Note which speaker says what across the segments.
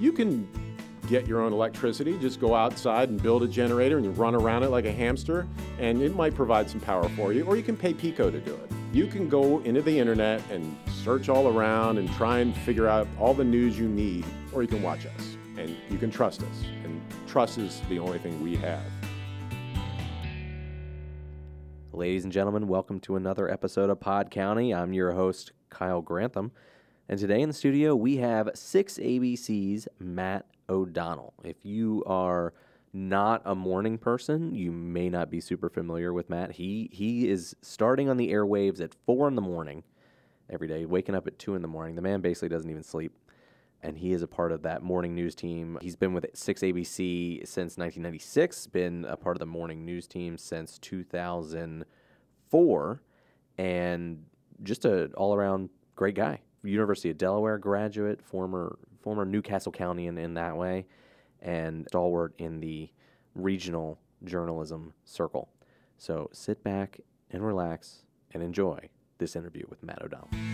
Speaker 1: You can get your own electricity. Just go outside and build a generator and you run around it like a hamster, and it might provide some power for you. Or you can pay Pico to do it. You can go into the internet and search all around and try and figure out all the news you need, or you can watch us and you can trust us. And trust is the only thing we have.
Speaker 2: Ladies and gentlemen, welcome to another episode of Pod County. I'm your host, Kyle Grantham. And today in the studio, we have 6 ABC's Matt O'Donnell. If you are not a morning person, you may not be super familiar with Matt. He he is starting on the airwaves at four in the morning every day, waking up at two in the morning. The man basically doesn't even sleep. And he is a part of that morning news team. He's been with 6 ABC since 1996, been a part of the morning news team since 2004, and just a all around great guy. University of Delaware graduate, former former New Castle County in, in that way, and stalwart in the regional journalism circle. So sit back and relax and enjoy this interview with Matt O'Donnell.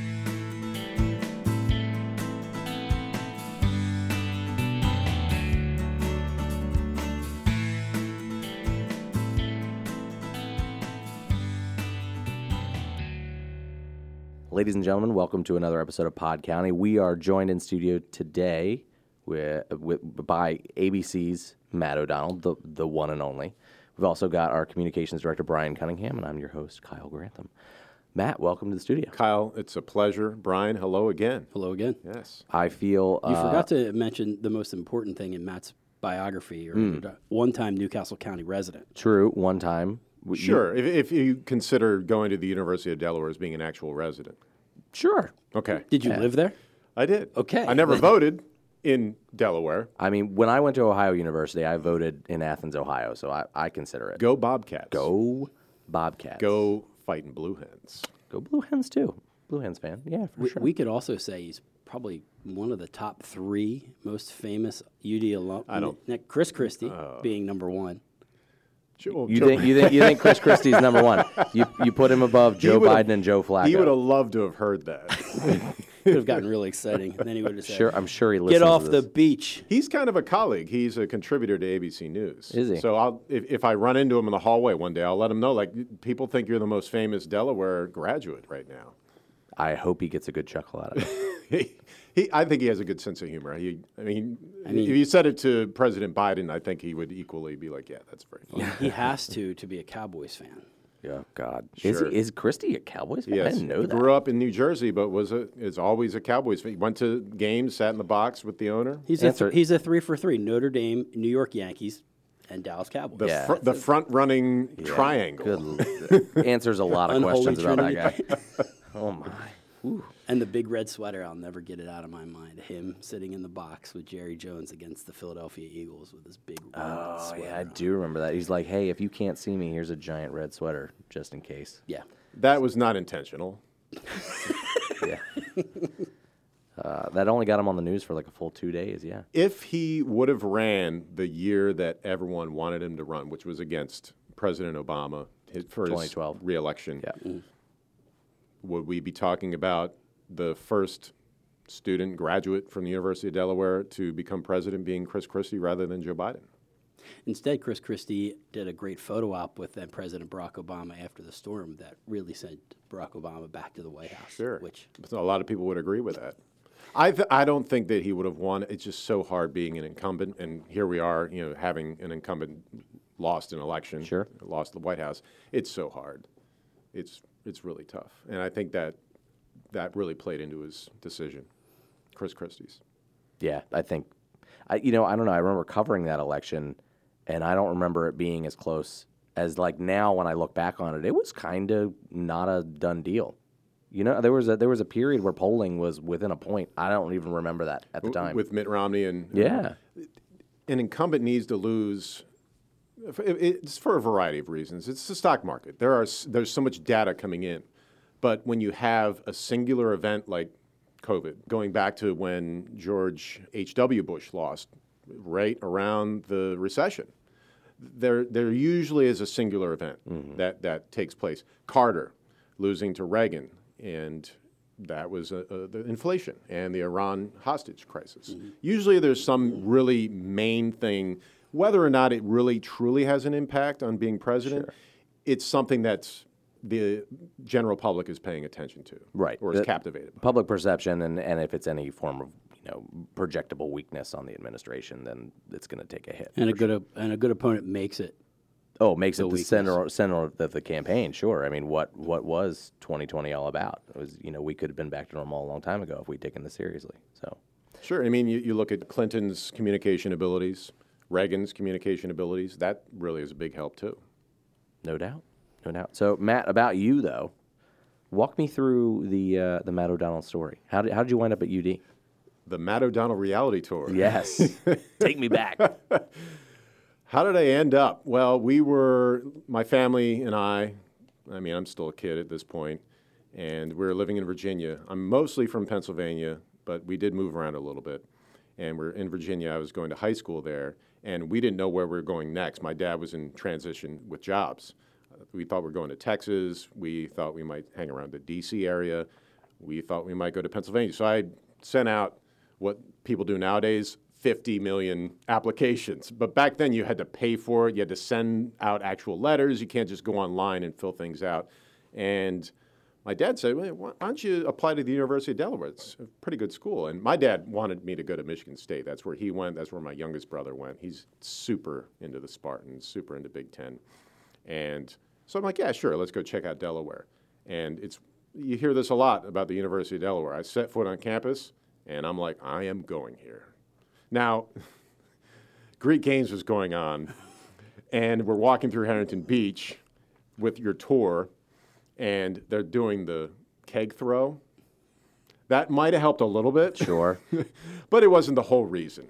Speaker 2: Ladies and gentlemen, welcome to another episode of Pod County. We are joined in studio today with, with by ABC's Matt O'Donnell, the the one and only. We've also got our communications director Brian Cunningham, and I'm your host Kyle Grantham. Matt, welcome to the studio.
Speaker 1: Kyle, it's a pleasure. Brian, hello again.
Speaker 3: Hello again.
Speaker 1: Yes.
Speaker 2: I feel
Speaker 3: You
Speaker 2: uh,
Speaker 3: forgot to mention the most important thing in Matt's biography or
Speaker 2: Hmm.
Speaker 3: one-time New Castle County resident.
Speaker 2: true. One time, w- you-
Speaker 1: Sure. If, if you consider going to the University of Delaware as being an actual resident.
Speaker 2: sure.
Speaker 1: Okay.
Speaker 3: Did you live there?
Speaker 1: I did.
Speaker 3: Okay.
Speaker 1: I never voted in Delaware.
Speaker 2: I mean, when I went to Ohio University, I voted in Athens, Ohio, so I, I consider it.
Speaker 1: Go Bobcats.
Speaker 2: Go Bobcats.
Speaker 1: Go fighting Blue Hens.
Speaker 2: Go Blue Hens too. Blue Hens fan, yeah, for
Speaker 3: We,
Speaker 2: sure.
Speaker 3: we could also say he's probably one of the top three most famous UD alum. I
Speaker 1: don't-
Speaker 3: Chris Christie oh. being number one.
Speaker 1: Joe,
Speaker 2: You
Speaker 1: Joe-
Speaker 2: think you think you think Chris Christie's number one? You you put him above Joe Biden and Joe Flacco.
Speaker 1: he would have loved to have heard that.
Speaker 3: it would have gotten really exciting. And then he would have said,
Speaker 2: sure. I'm sure he listens.
Speaker 3: "Get off
Speaker 2: to
Speaker 3: the beach."
Speaker 1: He's kind of a colleague. He's a contributor to ABC News.
Speaker 2: Is he?
Speaker 1: So I'll, if, if I run into him in the hallway one day, I'll let him know. Like people think you're the most famous Delaware graduate right now.
Speaker 2: I hope he gets a good chuckle out of it.
Speaker 1: he, he, I think he has a good sense of humor. He, I mean,
Speaker 3: mean-
Speaker 1: if you said it to President Biden, I think he would equally be like, "Yeah, that's very funny."
Speaker 3: He has to to be a Cowboys fan.
Speaker 2: yeah, God. Is
Speaker 1: Sure.
Speaker 2: he, is Christie a Cowboys fan? I
Speaker 1: Yes,
Speaker 2: didn't know
Speaker 1: he
Speaker 2: that.
Speaker 1: grew up in New Jersey, but was a, is always a Cowboys fan. He went to games, sat in the box with the owner.
Speaker 3: He's a
Speaker 2: Answer-
Speaker 3: th- he's a three for three: Notre Dame, New York Yankees, and Dallas Cowboys.
Speaker 1: The,
Speaker 2: Yeah,
Speaker 1: fr- the front running triangle.
Speaker 2: Good. answers a lot of questions about that guy. Oh my.
Speaker 3: And the big red sweater, I'll never get it out of my mind. Him sitting in the box with Jerry Jones against the Philadelphia Eagles with his big red
Speaker 2: Oh
Speaker 3: sweater.
Speaker 2: yeah, I do remember that. He's like, "Hey, if you can't see me, here's a giant red sweater, just in case."
Speaker 3: Yeah.
Speaker 1: That was not intentional.
Speaker 2: Yeah. Uh, that only got him on the news for like a full two days. Yeah.
Speaker 1: If he would have ran the year that everyone wanted him to run, which was against President Obama his, for
Speaker 2: 2012.
Speaker 1: his reelection,
Speaker 2: Yeah.
Speaker 1: Would we be talking about the first student graduate from the University of Delaware to become president being Chris Christie rather than Joe Biden?
Speaker 3: Instead, Chris Christie did a great photo op with then President Barack Obama after the storm that really sent Barack Obama back to the White House.
Speaker 1: Sure.
Speaker 3: Which
Speaker 1: a lot of people would agree with that. I, th- I don't think that he would have won. It's just so hard being an incumbent, and here we are, you know, having an incumbent lost an election,
Speaker 2: Sure.
Speaker 1: lost the White House. It's so hard. It's it's really tough, and I think that that really played into his decision, Chris Christie's.
Speaker 2: Yeah, I think, I you know I don't know. I remember covering that election, and I don't remember it being as close as like now when I look back on it. It was kind of not a done deal. You know, there was a there was a period where polling was within a point. I don't even remember that at the time.
Speaker 1: with Mitt Romney and
Speaker 2: yeah,
Speaker 1: an incumbent needs to lose. It's for a variety of reasons. It's the stock market. There are there's so much data coming in, but when you have a singular event like COVID, going back to when George H. W. Bush lost, right around the recession, there there usually is a singular event that that takes place. Carter losing to Reagan and that was uh, uh, the inflation and the Iran hostage crisis. Usually, there's some really main thing, whether or not it really truly has an impact on being president. It's something that's the general public is paying attention to,
Speaker 2: Right.
Speaker 1: or is
Speaker 2: The-
Speaker 1: captivated. by.
Speaker 2: Public perception, and, and if it's any form of you know projectable weakness on the administration, then it's going to take a hit.
Speaker 3: And a good op- and a good opponent makes it.
Speaker 2: Oh, it makes it the
Speaker 3: weakness.
Speaker 2: center center of the, the campaign. Sure. I mean, what what was 2020 all about? It was you know we could have been back to normal a long time ago if we'd taken this seriously. So
Speaker 1: Sure. I mean, you, you look at Clinton's communication abilities, Reagan's communication abilities. That really is a big help too.
Speaker 2: no doubt, no doubt. So Matt, about you though, walk me through the uh, the Matt O'Donnell story. How did how did you wind up at UD?
Speaker 1: The Matt O'Donnell reality tour.
Speaker 2: Yes, take me back.
Speaker 1: How did I end up? Well, we were, my family and I, I mean, I'm still a kid at this point, and we were living in Virginia. I'm mostly from Pennsylvania, but we did move around a little bit. And we're in Virginia. I was going to high school there, and we didn't know where we were going next. My dad was in transition with jobs. We thought we were going to Texas. We thought we might hang around the D.C. area. We thought we might go to Pennsylvania. So I sent out what people do nowadays 50 million applications. But back then you had to pay for it. You had to send out actual letters. You can't just go online and fill things out. And my dad said, well, why don't you apply to the University of Delaware? It's a pretty good school. And my dad wanted me to go to Michigan State. That's where he went. That's where my youngest brother went. He's super into the Spartans, super into Big Ten. And so I'm like, yeah, sure, let's go check out Delaware. And it's you hear this a lot about the University of Delaware. I set foot on campus and I'm like, I am going here. Now, Greek Games was going on, and we're walking through Harrington Beach with your tour, and they're doing the keg throw. That might have helped a little bit
Speaker 2: Sure.
Speaker 1: but it wasn't the whole reason.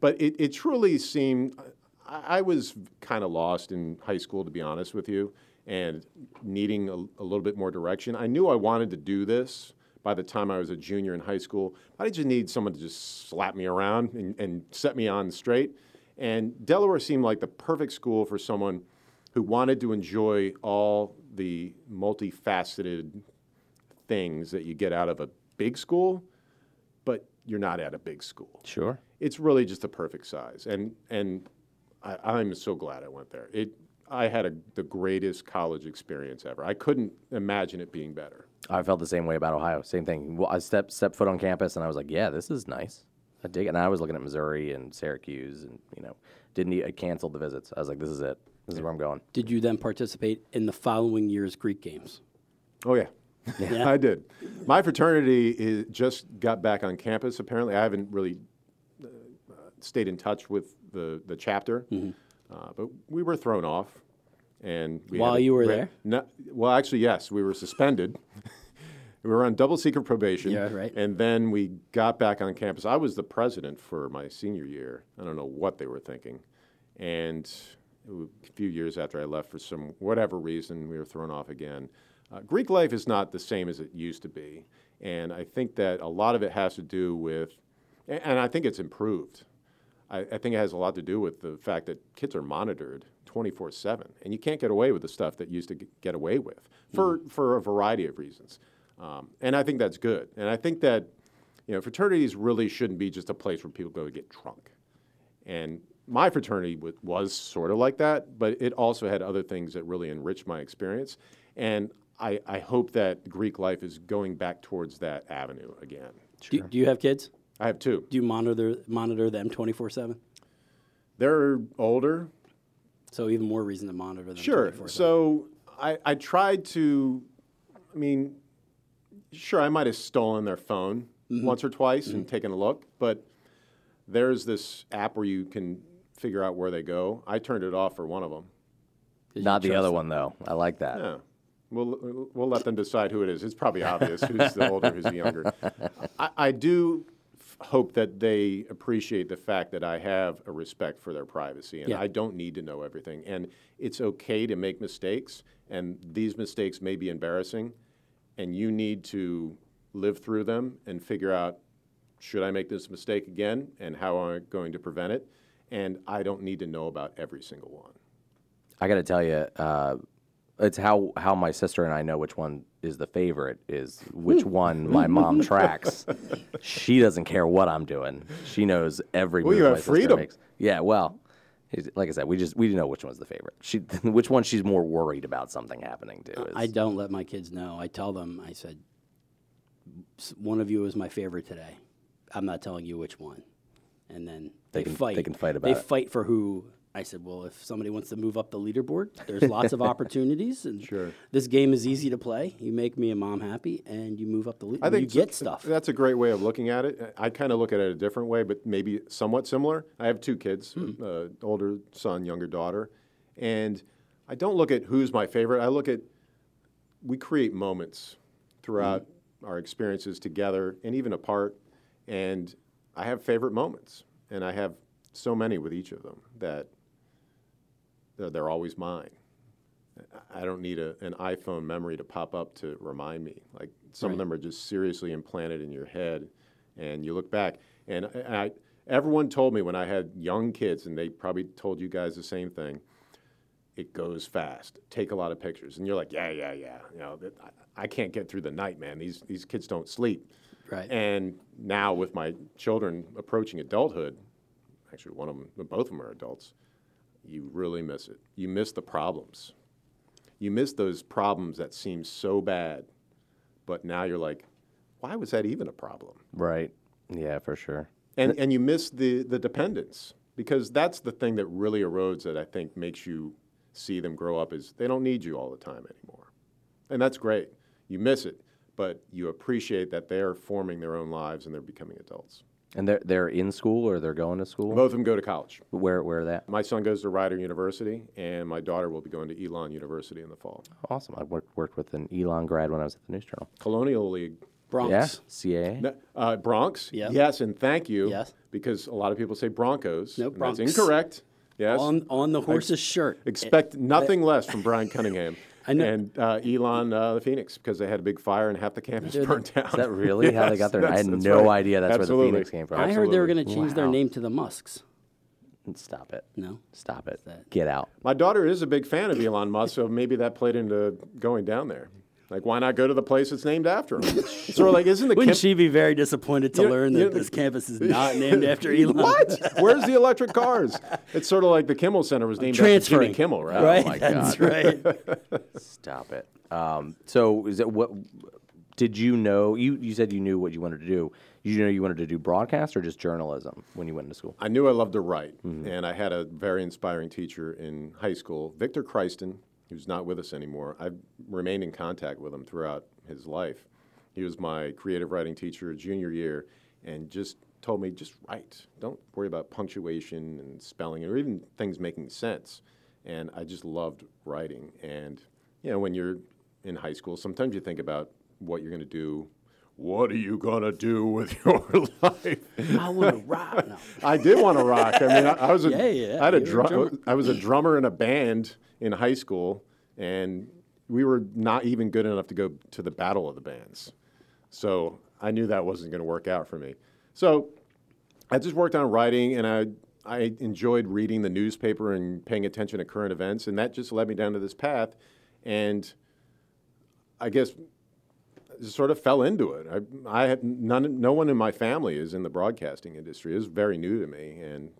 Speaker 1: But it, it truly seemed, I, I was kind of lost in high school, to be honest with you, and needing a, a little bit more direction. I knew I wanted to do this by the time I was a junior in high school. I just need someone to just slap me around and, and set me on straight. And Delaware seemed like the perfect school for someone who wanted to enjoy all the multifaceted things that you get out of a big school, but you're not at a big school.
Speaker 2: Sure.
Speaker 1: It's really just the perfect size, and and I, I'm so glad I went there. It I had a, the greatest college experience ever. I couldn't imagine it being better.
Speaker 2: I felt the same way about Ohio. Same thing. Well, I stepped stepped foot on campus and I was like, yeah, this is nice. I dig it. And I was looking at Missouri and Syracuse and you know didn't I canceled the visits. I was like, this is it. This is where I'm going.
Speaker 3: Did you then participate in the following year's Greek games?
Speaker 1: Oh yeah.
Speaker 3: Yeah.
Speaker 1: I did. My fraternity is, just got back on campus. Apparently, I haven't really uh, stayed in touch with the the chapter, uh, but we were thrown off. And we
Speaker 3: While
Speaker 1: had
Speaker 3: you were
Speaker 1: we-
Speaker 3: there?
Speaker 1: No, well, actually, yes, we were suspended. we were on double secret probation.
Speaker 3: Yeah, right.
Speaker 1: And then we got back on campus. I was the president for my senior year. I don't know what they were thinking, and a few years after I left, for some whatever reason, we were thrown off again. Uh, Greek life is not the same as it used to be, and I think that a lot of it has to do with, and, and I think it's improved. I, I think it has a lot to do with the fact that kids are monitored 24 7, and you can't get away with the stuff that used to get away with for, for a variety of reasons. Um, and I think that's good. And I think that you know, fraternities really shouldn't be just a place where people go to get drunk. And my fraternity w- was sort of like that, but it also had other things that really enriched my experience. And I, I hope that Greek life is going back towards that avenue again.
Speaker 3: Do, do you have kids?
Speaker 1: I have two.
Speaker 3: Do you monitor monitor them twenty four seven?
Speaker 1: They're older,
Speaker 3: So even more reason to monitor them.
Speaker 1: Sure.
Speaker 3: 24/7.
Speaker 1: So I, I tried to, I mean, sure, I might have stolen their phone mm-hmm. once or twice and mm-hmm. taken a look, but there's this app where you can figure out where they go. I turned it off for one of them.
Speaker 2: Not the other
Speaker 3: them?
Speaker 2: one though. I like that.
Speaker 1: Yeah. We'll, we'll let them decide who it is. It's probably obvious who's the older, who's the younger. I, I do f- hope that they appreciate the fact that I have a respect for their privacy and
Speaker 3: Yeah.
Speaker 1: I don't need to know everything. And it's okay to make mistakes, and these mistakes may be embarrassing, and you need to live through them and figure out should I make this mistake again and how am I going to prevent it? And I don't need to know about every single one.
Speaker 2: I got to tell you, uh, it's how how my sister and I know which one is the favorite is which one my mom tracks. She doesn't care what I'm doing. She knows every
Speaker 1: Well,
Speaker 2: move
Speaker 1: you
Speaker 2: my
Speaker 1: have
Speaker 2: sister
Speaker 1: freedom.
Speaker 2: makes. Yeah, well, like I said, we just we know which one's the favorite. She which one she's more worried about something happening to. Is,
Speaker 3: I don't let my kids know. I tell them, I said, one of you is my favorite today. I'm not telling you which one. And then
Speaker 2: They
Speaker 3: they,
Speaker 2: can- they
Speaker 3: fight.
Speaker 2: can fight
Speaker 3: They
Speaker 2: it.
Speaker 3: fight for who. I said, well, if somebody wants to move up the leaderboard, there's lots of opportunities. And
Speaker 1: Sure.
Speaker 3: this game is easy to play. You make me and mom happy, and you move up the leaderboard.
Speaker 1: I think
Speaker 3: you
Speaker 1: s-
Speaker 3: get stuff.
Speaker 1: That's a great way of looking at it. I kind of look at it a different way, but maybe somewhat similar. I have two kids,
Speaker 3: Hmm.
Speaker 1: uh, older son, younger daughter, and I don't look at who's my favorite. I look at we create moments throughout
Speaker 3: Hmm.
Speaker 1: our experiences together and even apart, and I have favorite moments, and I have so many with each of them that they're, they're always mine. I don't need a, an iPhone memory to pop up to remind me. Like some of them are just seriously implanted in your head, and you look back. And I, I, everyone told me when I had young kids, and they probably told you guys the same thing. It goes fast. Take a lot of pictures, and you're like, yeah, yeah, yeah. You know, I, I can't get through the night, man. These these kids don't sleep.
Speaker 3: Right.
Speaker 1: And now with my children approaching adulthood, actually one of them, both of them are adults. You really miss it. You miss the problems you miss those problems that seem so bad, but now you're like, why was that even a problem?
Speaker 2: right. Yeah, for sure.
Speaker 1: And and you miss the the dependence because that's the thing that really erodes that I think makes you see them grow up is they don't need you all the time anymore, and that's great. You miss it, but you appreciate that they're forming their own lives and they're becoming adults.
Speaker 2: And they're they're in school or they're going to school.
Speaker 1: Both of them go to college.
Speaker 2: Where where that?
Speaker 1: My son goes to Rider University, and my daughter will be going to Elon University in the fall.
Speaker 2: Awesome. I worked worked with an Elon grad when I was at the News Journal.
Speaker 1: Colonial League
Speaker 3: Broncs.
Speaker 2: Yeah, CAA.
Speaker 1: No, Uh, Broncs.
Speaker 3: Yeah.
Speaker 1: Yes, and thank you.
Speaker 3: Yes.
Speaker 1: Because a lot of people say Broncos.
Speaker 3: No,
Speaker 1: and
Speaker 3: Broncs.
Speaker 1: That's incorrect. Yes.
Speaker 3: On, on the horse's shirt.
Speaker 1: Expect nothing less from Brian Cunningham.
Speaker 3: I know.
Speaker 1: And uh, Elon, uh, the Phoenix, because they had a big fire and half the campus
Speaker 3: They're the-
Speaker 1: burned down.
Speaker 2: Is that really how they got there? I had no
Speaker 1: right.
Speaker 2: idea that's where the Phoenix came from.
Speaker 3: I heard they were going to change their name to the Musks.
Speaker 2: Stop it.
Speaker 3: No?
Speaker 2: Stop it.
Speaker 3: that?
Speaker 2: Get out.
Speaker 1: My daughter is a big fan of Elon Musk, so maybe that played into going down there. Like, why not go to the place that's named after him? sort of like, isn't the
Speaker 3: Wouldn't
Speaker 1: Kim-
Speaker 3: she be very disappointed to
Speaker 1: You-
Speaker 3: learn
Speaker 1: you-
Speaker 3: that this campus is not named after Elon?
Speaker 1: What? Where's the electric cars? It's sort of like the Kimmel Center was named after
Speaker 3: Transferring.
Speaker 1: Jimmy Kimmel, right?
Speaker 3: Right?
Speaker 2: my
Speaker 3: That's
Speaker 2: God.
Speaker 3: right.
Speaker 2: Stop it. Um, so is it what? Did you know? You you said you knew what you wanted to do. Did you know you wanted to do broadcast or just journalism when you went into school?
Speaker 1: I knew I loved to write, and I had a very inspiring teacher in high school, Victor Christen, who's not with us anymore. I've remained in contact with him throughout his life. He was my creative writing teacher junior year, and just told me just write. Don't worry about punctuation and spelling, or even things making sense. And I just loved writing. And you know, when you're in high school, sometimes you think about what you're going to do. What are you going to do with your life?
Speaker 3: I want to rock. No.
Speaker 1: I did want to rock. I mean, I, I was a,
Speaker 3: Yeah, yeah,
Speaker 1: I had a drum. I was a drummer in a band in high school, and we were not even good enough to go to the battle of the bands. So I knew that wasn't going to work out for me. So I just worked on writing, and I I enjoyed reading the newspaper and paying attention to current events, and that just led me down to this path. And I guess just sort of fell into it. I, I had none, no one in my family is in the broadcasting industry. It was very new to me, and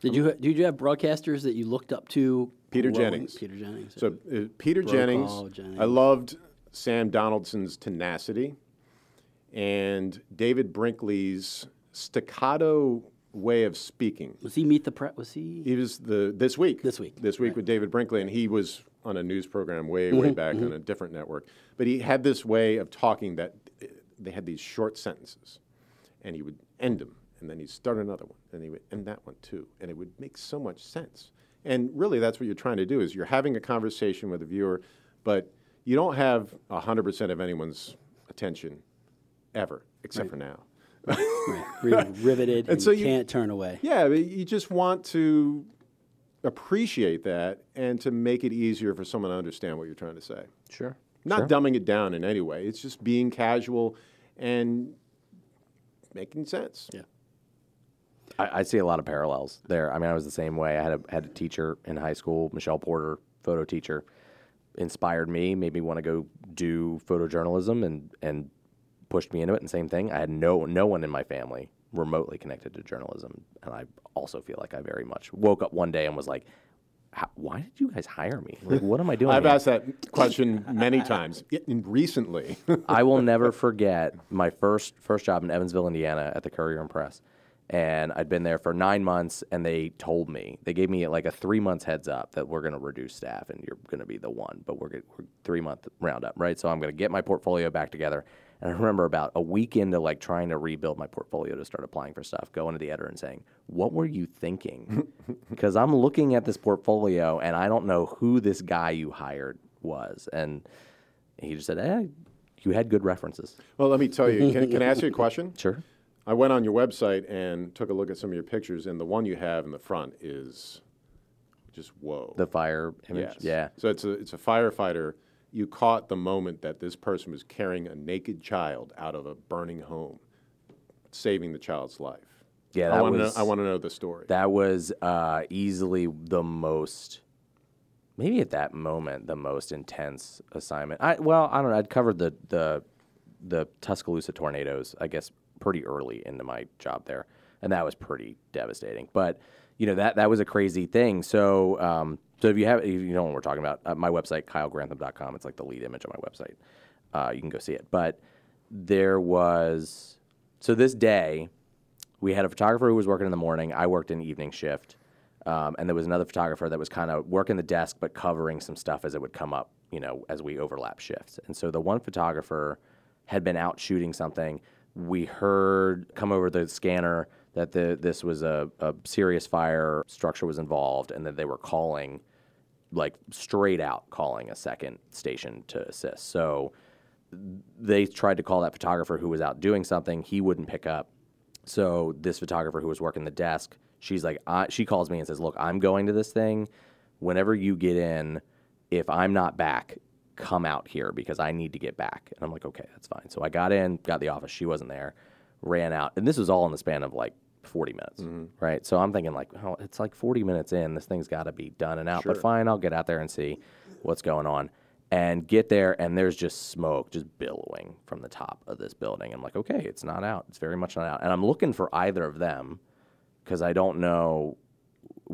Speaker 3: Did you did you have broadcasters that you looked up to?
Speaker 1: Peter? Jennings.
Speaker 3: Peter Jennings.
Speaker 1: so uh, Peter Jennings,
Speaker 3: Jennings.
Speaker 1: I loved Sam Donaldson's tenacity, and David Brinkley's staccato way of speaking.
Speaker 3: was he meet the press? Was he?
Speaker 1: He was the this week.
Speaker 3: This week,
Speaker 1: This week with David Brinkley, and he was on a news program way, way
Speaker 3: Mm-hmm,
Speaker 1: back on a different network. But he had this way of talking that uh, they had these short sentences, and he would end them, and then he'd start another one, and he would end that one too, and it would make so much sense. And really, that's what you're trying to do: is you're having a conversation with a viewer, but you don't have hundred percent of anyone's attention ever, except for now.
Speaker 3: Right. Really riveted and,
Speaker 1: so
Speaker 3: you can't turn away.
Speaker 1: Yeah, you just want to appreciate that and to make it easier for someone to understand what you're trying to say.
Speaker 2: Sure.
Speaker 1: Not dumbing it down in any way. It's just being casual and making sense.
Speaker 3: Yeah.
Speaker 2: I, I see a lot of parallels there. I mean, I was the same way. I had a had a teacher in high school, Michelle Porter, photo teacher, inspired me, made me want to go do photojournalism, and and pushed me into it. And same thing, I had no no one in my family remotely connected to journalism, and I also feel like I very much woke up one day and was like, "How- "Why did you guys hire me? Like, what am I doing?"
Speaker 1: I've
Speaker 2: here?"
Speaker 1: asked that question many times in- recently.
Speaker 2: I will never forget my first first job in Evansville, Indiana, at the Courier and Press, and I'd been there for nine months, and they told me they gave me like a three months heads up that we're going to reduce staff, and you're going to be the one, but we're, gonna, we're three month roundup, right? So I'm going to get my portfolio back together. And I remember about a week into like trying to rebuild my portfolio to start applying for stuff, going to the editor and saying, "What were you thinking?" Because I'm looking at this portfolio and I don't know who this guy you hired was, and he just said, "Eh, you had good references."
Speaker 1: well, let me tell you. Can, can I ask you a question?
Speaker 2: Sure.
Speaker 1: I went on your website and took a look at some of your pictures, and the one you have in the front is just whoa.
Speaker 2: The fire image.
Speaker 1: Yes.
Speaker 2: Yeah.
Speaker 1: So it's a it's a firefighter. You caught the moment that this person was carrying a naked child out of a burning home, saving the child's life.
Speaker 2: Yeah,
Speaker 1: I
Speaker 2: that
Speaker 1: want to know.
Speaker 2: was-
Speaker 1: I want to know the story.
Speaker 2: That was uh, easily the most, maybe at that moment, the most intense assignment. I well, I don't know. I'd covered the the the Tuscaloosa tornadoes, I guess, pretty early into my job there, and that was pretty devastating. But you know that that was a crazy thing. So um, so if you have if you know what we're talking about, uh, my website kylegrantham.com. It's like the lead image on my website. Uh, you can go see it. But there was so this day we had a photographer who was working in the morning. I worked in evening shift, um, and there was another photographer that was kind of working the desk but covering some stuff as it would come up, you know, as we overlap shifts. And so the one photographer had been out shooting something. We heard come over the scanner that the this was a, a serious fire structure was involved, and that they were calling, like straight out calling a second station to assist. So they tried to call that photographer who was out doing something. He wouldn't pick up. So this photographer who was working the desk, she's like, I, she calls me and says, "Look, I'm going to this thing. Whenever you get in, if I'm not back, come out here because I need to get back." And I'm like, "Okay, that's fine." So I got in, got the office. She wasn't there. Ran out, and this was all in the span of like 40 minutes, mm-hmm. right? So I'm thinking like, oh, it's like 40 minutes in. This thing's got to be done and out. But fine, I'll get out there and see what's going on. And get there, and there's just smoke just billowing from the top of this building. I'm like, okay, it's not out. It's very much not out. And I'm looking for either of them because I don't know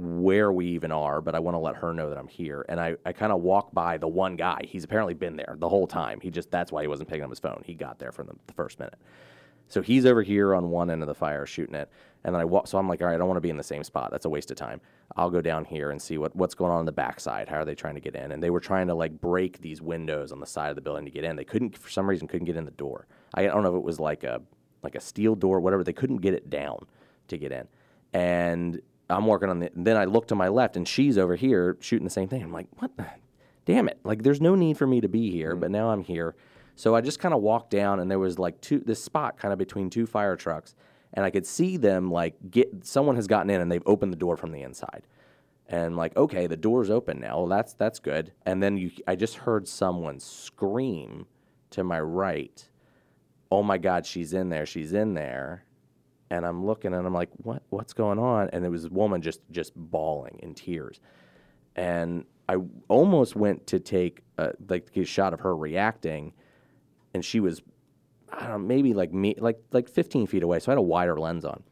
Speaker 2: where we even are, but I want to let her know that I'm here. And I, I kind of walk by the one guy. He's apparently been there the whole time. He just, that's why he wasn't picking up his phone. He got there from the, the first minute. So he's over here on one end of the fire shooting it. And then I walk, so I'm like, all right, I don't want to be in the same spot. That's a waste of time. I'll go down here and see what, what's going on on the backside. How are they trying to get in? And they were trying to like break these windows on the side of the building to get in. They couldn't, for some reason, couldn't get in the door. I don't know if it was like a, like a steel door, whatever. They couldn't get it down to get in. And I'm working on the, then I look to my left and she's over here shooting the same thing. I'm like, what the, damn it. Like there's no need for me to be here, mm-hmm. but now I'm here. So I just kind of walked down and there was like two, this spot kind of between two fire trucks. And I could see them like get, someone has gotten in and they've opened the door from the inside. And like, okay, the door's open now. Well, that's, that's good. And then you, I just heard someone scream to my right, oh my God, she's in there, she's in there and I'm looking and I'm like, what what's going on? And there was a woman just just bawling in tears, and I almost went to take a, like a shot of her reacting, and she was, I don't know, maybe like me like like 15 feet away, so I had a wider lens on,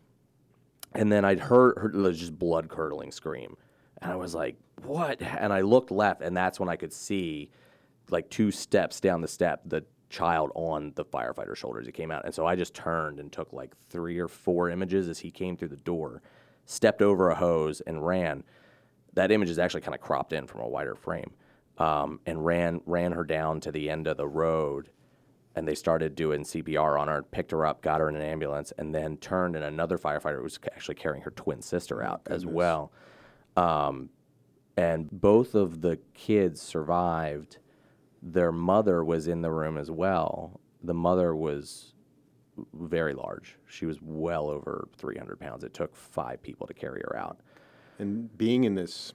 Speaker 2: and then I'd heard her just blood curdling scream, and I was like, what? And I looked left, and that's when I could see, like two steps down the step, the child on the firefighter's shoulders. He came out, and so I just turned and took like three or four images as he came through the door, stepped over a hose, and ran. That image is actually kind of cropped in from a wider frame, um, and ran ran her down to the end of the road, and they started doing CPR on her, picked her up, got her in an ambulance, and then turned, and another firefighter was actually carrying her twin sister out as well. Um, and both of the kids survived. Their mother was in the room as well. The mother was very large. She was well over 300 pounds. It took five people to carry her out
Speaker 1: And being in this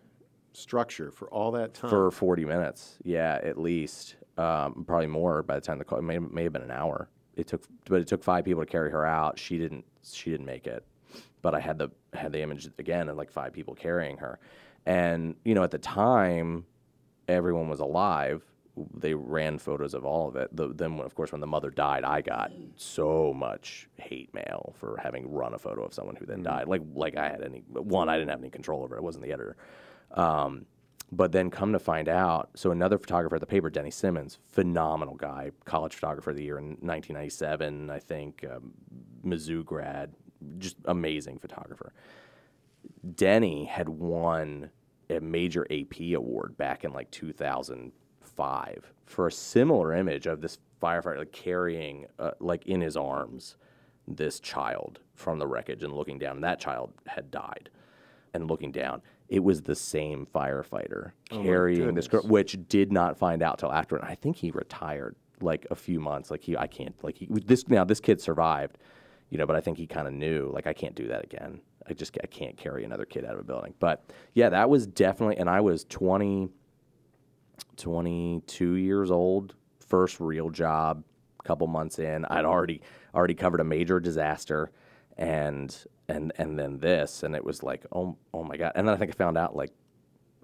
Speaker 1: structure for all that time.
Speaker 2: for 40 minutes. Yeah, at least. Um, probably more by the time the call. It may, may have been an hour. It took, but it took five people to carry her out. She didn't. She didn't make it. But I had the had the image again of like five people carrying her, and you know at the time, everyone was alive, they ran photos of all of it. The, then, of course, when the mother died, I got so much hate mail for having run a photo of someone who then died. Like, like I had any one, I didn't have any control over. it. I wasn't the editor. Um, but then come to find out, so another photographer at the paper, Denny Simmons, phenomenal guy, college photographer of the year in 1997, I think, um, Mizzou grad, just amazing photographer. Denny had won a major AP award back in like 2005 for a similar image of this firefighter like carrying, uh, like in his arms, this child from the wreckage and looking down. And that child had died. And looking down, it was the same firefighter carrying this girl, which did not find out till after. And I think he retired like a few months. Like he, I can't like he this now. This kid survived, you know, but I think he kind of knew like I can't do that again. I just I can't carry another kid out of a building. But yeah, that was definitely. And I was 20, 22 years old, first real job, couple months in. I'd mm-hmm. already already covered a major disaster, and and and then this, and it was like oh oh my god. And then I think I found out like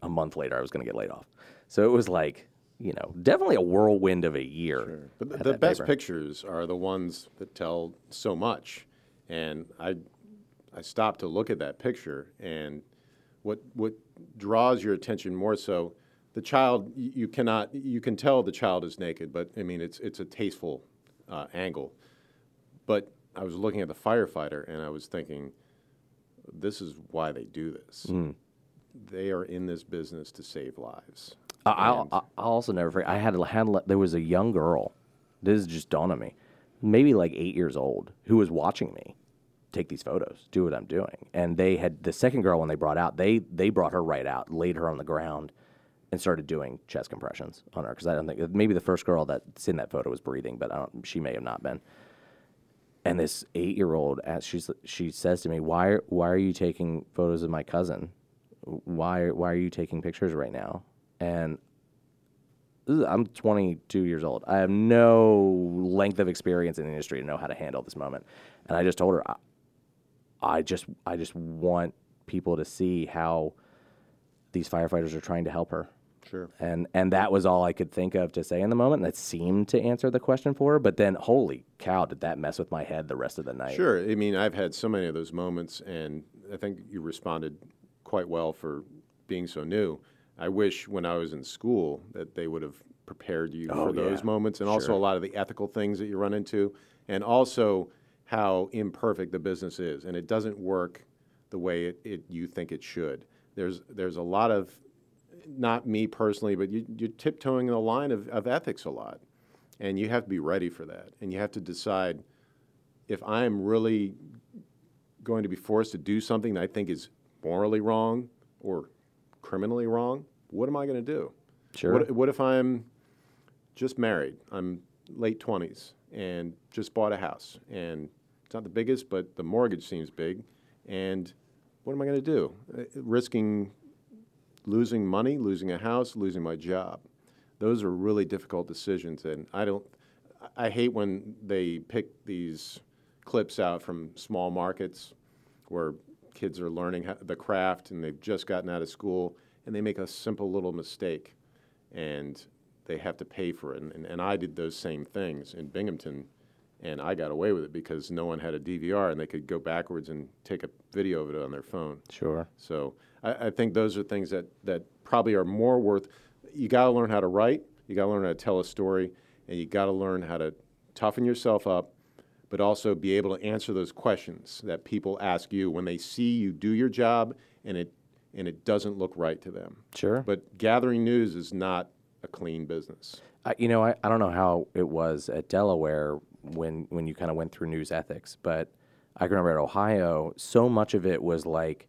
Speaker 2: a month later I was going to get laid off. So it was like you know definitely a whirlwind of a year.
Speaker 1: But the, the best
Speaker 2: paper.
Speaker 1: pictures are the ones that tell so much. And I, I stopped to look at that picture, and what what draws your attention more so, the child you cannot you can tell the child is naked, but I mean it's it's a tasteful uh, angle. But I was looking at the firefighter, and I was thinking, this is why they do this.
Speaker 2: Mm.
Speaker 1: They are in this business to save lives.
Speaker 2: I- I'll, I'll also never forget. I had had there was a young girl. This is just dawned on me, maybe like eight years old, who was watching me take these photos, do what I'm doing. And they had the second girl when they brought out, they they brought her right out, laid her on the ground, and started doing chest compressions on her because I don't think maybe the first girl that's in that photo was breathing, but I don't, she may have not been. And this eight year old, she's she says to me, "Why why are you taking photos of my cousin? Why why are you taking pictures right now?" And I'm 22 years old. I have no length of experience in the industry to know how to handle this moment. And I just told her, I, I just I just want people to see how these firefighters are trying to help her.
Speaker 1: Sure.
Speaker 2: And and that was all I could think of to say in the moment. That seemed to answer the question for her. But then, holy cow, did that mess with my head the rest of the night?
Speaker 1: Sure. I mean, I've had so many of those moments, and I think you responded quite well for being so new. I wish when I was in school that they would have prepared you
Speaker 2: Oh,
Speaker 1: for those
Speaker 2: yeah.
Speaker 1: moments, and also a lot of the ethical things that you run into, and also how imperfect the business is, and it doesn't work the way it, it you think it should. There's there's a lot of not me personally, but you, you're tiptoeing the line of, of ethics a lot. And you have to be ready for that. And you have to decide if I'm really going to be forced to do something that I think is morally wrong or criminally wrong, what am I going to do?
Speaker 2: Sure.
Speaker 1: What, what if I'm just married? I'm late 20s and just bought a house. And it's not the biggest, but the mortgage seems big. And what am I going to do? Uh, Risking losing money, losing a house, losing my job. Those are really difficult decisions, and I don't. I hate when they pick these clips out from small markets where kids are learning how, the craft and they've just gotten out of school and they make a simple little mistake and they have to pay for it. And, and, and I did those same things in Binghamton and I got away with it because no one had a DVR and they could go backwards and take a video of it on their phone.
Speaker 2: Sure.
Speaker 1: So I, I think those are things that, that probably are more worth. You got to learn how to write, you got to learn how to tell a story, and you got to learn how to toughen yourself up, but also be able to answer those questions that people ask you when they see you do your job and it and it doesn't look right to them.
Speaker 2: Sure.
Speaker 1: But gathering news is not a clean business.
Speaker 2: I, you know, I, I don't know how it was at Delaware when when you kind of went through news ethics, but I can remember at Ohio, so much of it was like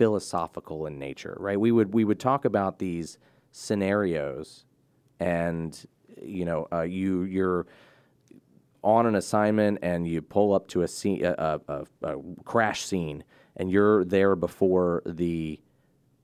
Speaker 2: philosophical in nature, right? We would we would talk about these scenarios, and you know, uh, you you're on an assignment and you pull up to a scene, a, a, a, crash scene, and you're there before the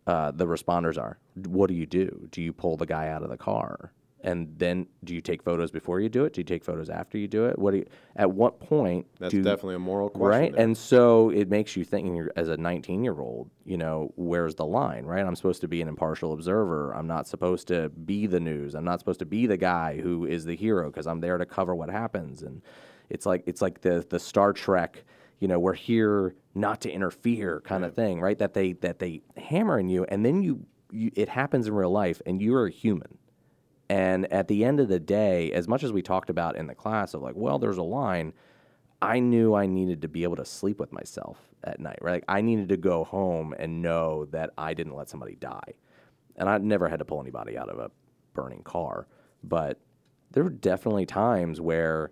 Speaker 2: uh, the responders are. What do you do? Do you pull the guy out of the car? And then do you take photos before you do it? Do you take photos after you do it? What do you, at what point
Speaker 1: That's
Speaker 2: do,
Speaker 1: definitely a moral question.
Speaker 2: right?
Speaker 1: there.
Speaker 2: And so it makes you think as a 19 year old, you know, where's the line, right? I'm supposed to be an impartial observer. I'm not supposed to be the news. I'm not supposed to be the guy who is the hero because I'm there to cover what happens. And it's like it's like the the Star Trek, you know, we're here not to interfere kind of thing, right? That they that they hammer in you, and then you, you it happens in real life, and you're a human. And at the end of the day, as much as we talked about in the class of like, well, there's a line, I knew I needed to be able to sleep with myself at night, right? Like I needed to go home and know that I didn't let somebody die. And I never had to pull anybody out of a burning car, but there were definitely times where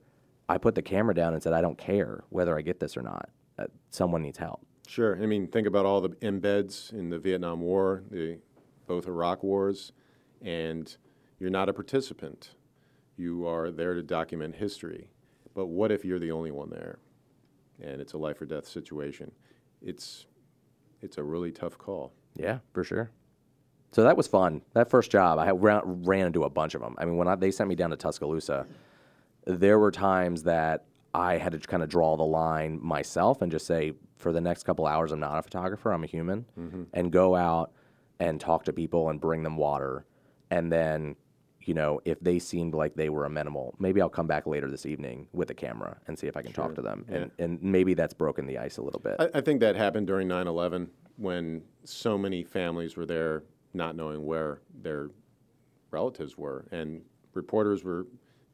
Speaker 2: I put the camera down and said, I don't care whether I get this or not. Uh, someone needs help.
Speaker 1: Sure. I mean, think about all the embeds in the Vietnam War, the both Iraq wars, and you're not a participant. You are there to document history. But what if you're the only one there, and it's a life or death situation? It's it's a really tough call.
Speaker 2: Yeah, for sure. So that was fun. That first job, I ran, ran into a bunch of them. I mean, when I, they sent me down to Tuscaloosa, there were times that I had to kind of draw the line myself and just say, for the next couple hours, I'm not a photographer, I'm a human, mm-hmm. and go out and talk to people and bring them water. And then, you know, if they seemed like they were amenable, maybe I'll come back later this evening with a camera and see if I can talk to them. And, and maybe that's broken the ice a little bit.
Speaker 1: I, I think that happened during 9 11 when so many families were there not knowing where their relatives were. And reporters were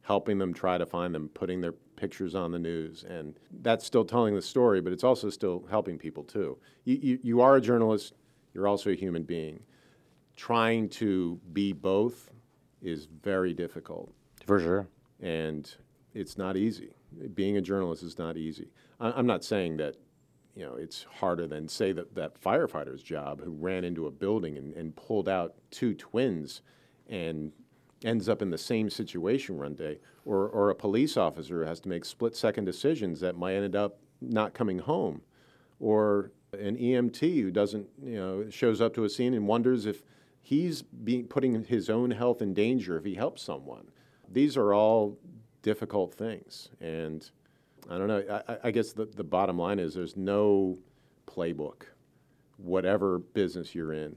Speaker 1: helping them try to find them, putting their pictures on the news. And that's still telling the story, but it's also still helping people too. You, you, you are a journalist, you're also a human being. Trying to be both is very difficult
Speaker 2: for sure.
Speaker 1: and it's not easy. Being a journalist is not easy. I, I'm not saying that, you know, it's harder than say that that firefighter's job who ran into a building and, and pulled out two twins, and ends up in the same situation one day, or or a police officer who has to make split second decisions that might end up not coming home, or an EMT who doesn't, you know, shows up to a scene and wonders if he's being putting his own health in danger if he helps someone. These are all difficult things, and I don't know. I, I- guess the, the bottom line is there's no playbook, whatever business you're in.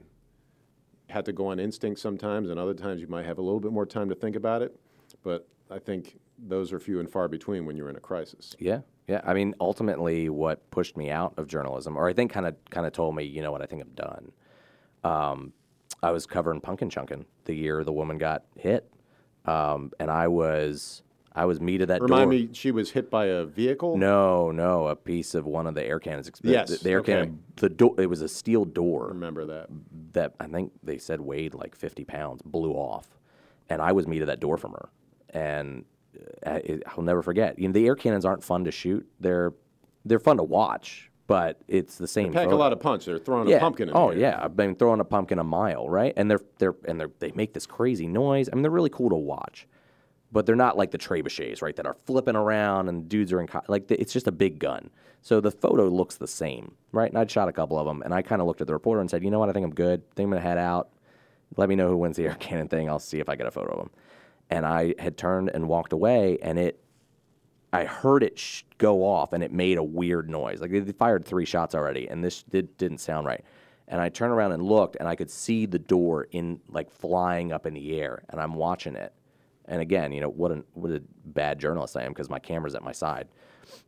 Speaker 1: Had to go on instinct sometimes, and other times you might have a little bit more time to think about it. But I think those are few and far between when you're in a crisis.
Speaker 2: Yeah, yeah. I mean, ultimately, what pushed me out of journalism, or I think kind of kind of told me, you know what, I think I'm done. Um, I was covering Pumpkin Chunkin the year the woman got hit, um, and I was I was me to that
Speaker 1: Remind
Speaker 2: door.
Speaker 1: me, she was hit by a vehicle.
Speaker 2: No, no, a piece of one of the air cannons.
Speaker 1: Yes,
Speaker 2: the, the air
Speaker 1: okay.
Speaker 2: cannon. The door. It was a steel door
Speaker 1: remember that.
Speaker 2: that I think they said weighed like 50 pounds, blew off, and I was me to that door from her, and uh, it, I'll never forget. You know, the air cannons aren't fun to shoot; they're they're fun to watch, but it's the same. Thing.
Speaker 1: They pack a lot of punch. They're throwing
Speaker 2: yeah.
Speaker 1: a pumpkin in
Speaker 2: oh yeah, I've been throwing a pumpkin a mile, right? And they're they're and they're they make this crazy noise. I mean, they're really cool to watch, but they're not like the trebuchets, right? That are flipping around and dudes are in co- like the, it's just a big gun. So the photo looks the same, right? And I'd shot a couple of them, and I kind of looked at the reporter and said, you know what? I think I'm good. I think I'm gonna head out. Let me know who wins the air cannon thing. I'll see if I get a photo of them. And I had turned and walked away, and it I heard it sh- go off and it made a weird noise. Like they fired three shots already, and this did, didn't sound right. And I turned around and looked, and I could see the door in like flying up in the air, and I'm watching it. And again, you know what a what a bad journalist I am because my camera's at my side,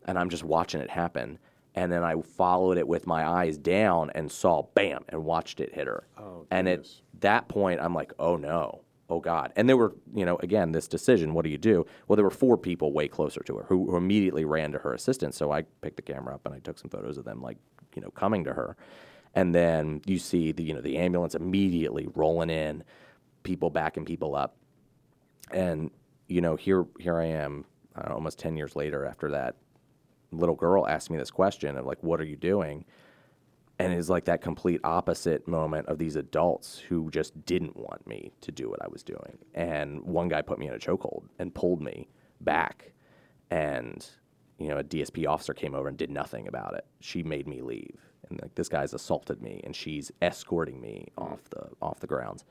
Speaker 2: and I'm just watching it happen. And then I followed it with my eyes down and saw bam and watched it hit her.
Speaker 1: Oh,
Speaker 2: and at that point, I'm like, oh no, oh God. And there were, you know, again, this decision, what do you do? Well, there were four people way closer to her who, who immediately ran to her assistance. So I picked the camera up and I took some photos of them, like, you know, coming to her. And then you see the, you know, the ambulance immediately rolling in, people backing people up. And, you know, here, here I am, I don't know, almost 10 years later after that little girl asked me this question of like, what are you doing? And it's like that complete opposite moment of these adults who just didn't want me to do what I was doing. And one guy put me in a chokehold and pulled me back, and you know a DSP officer came over and did nothing about it. She made me leave, and like this guy's assaulted me, and she's escorting me off the off the grounds.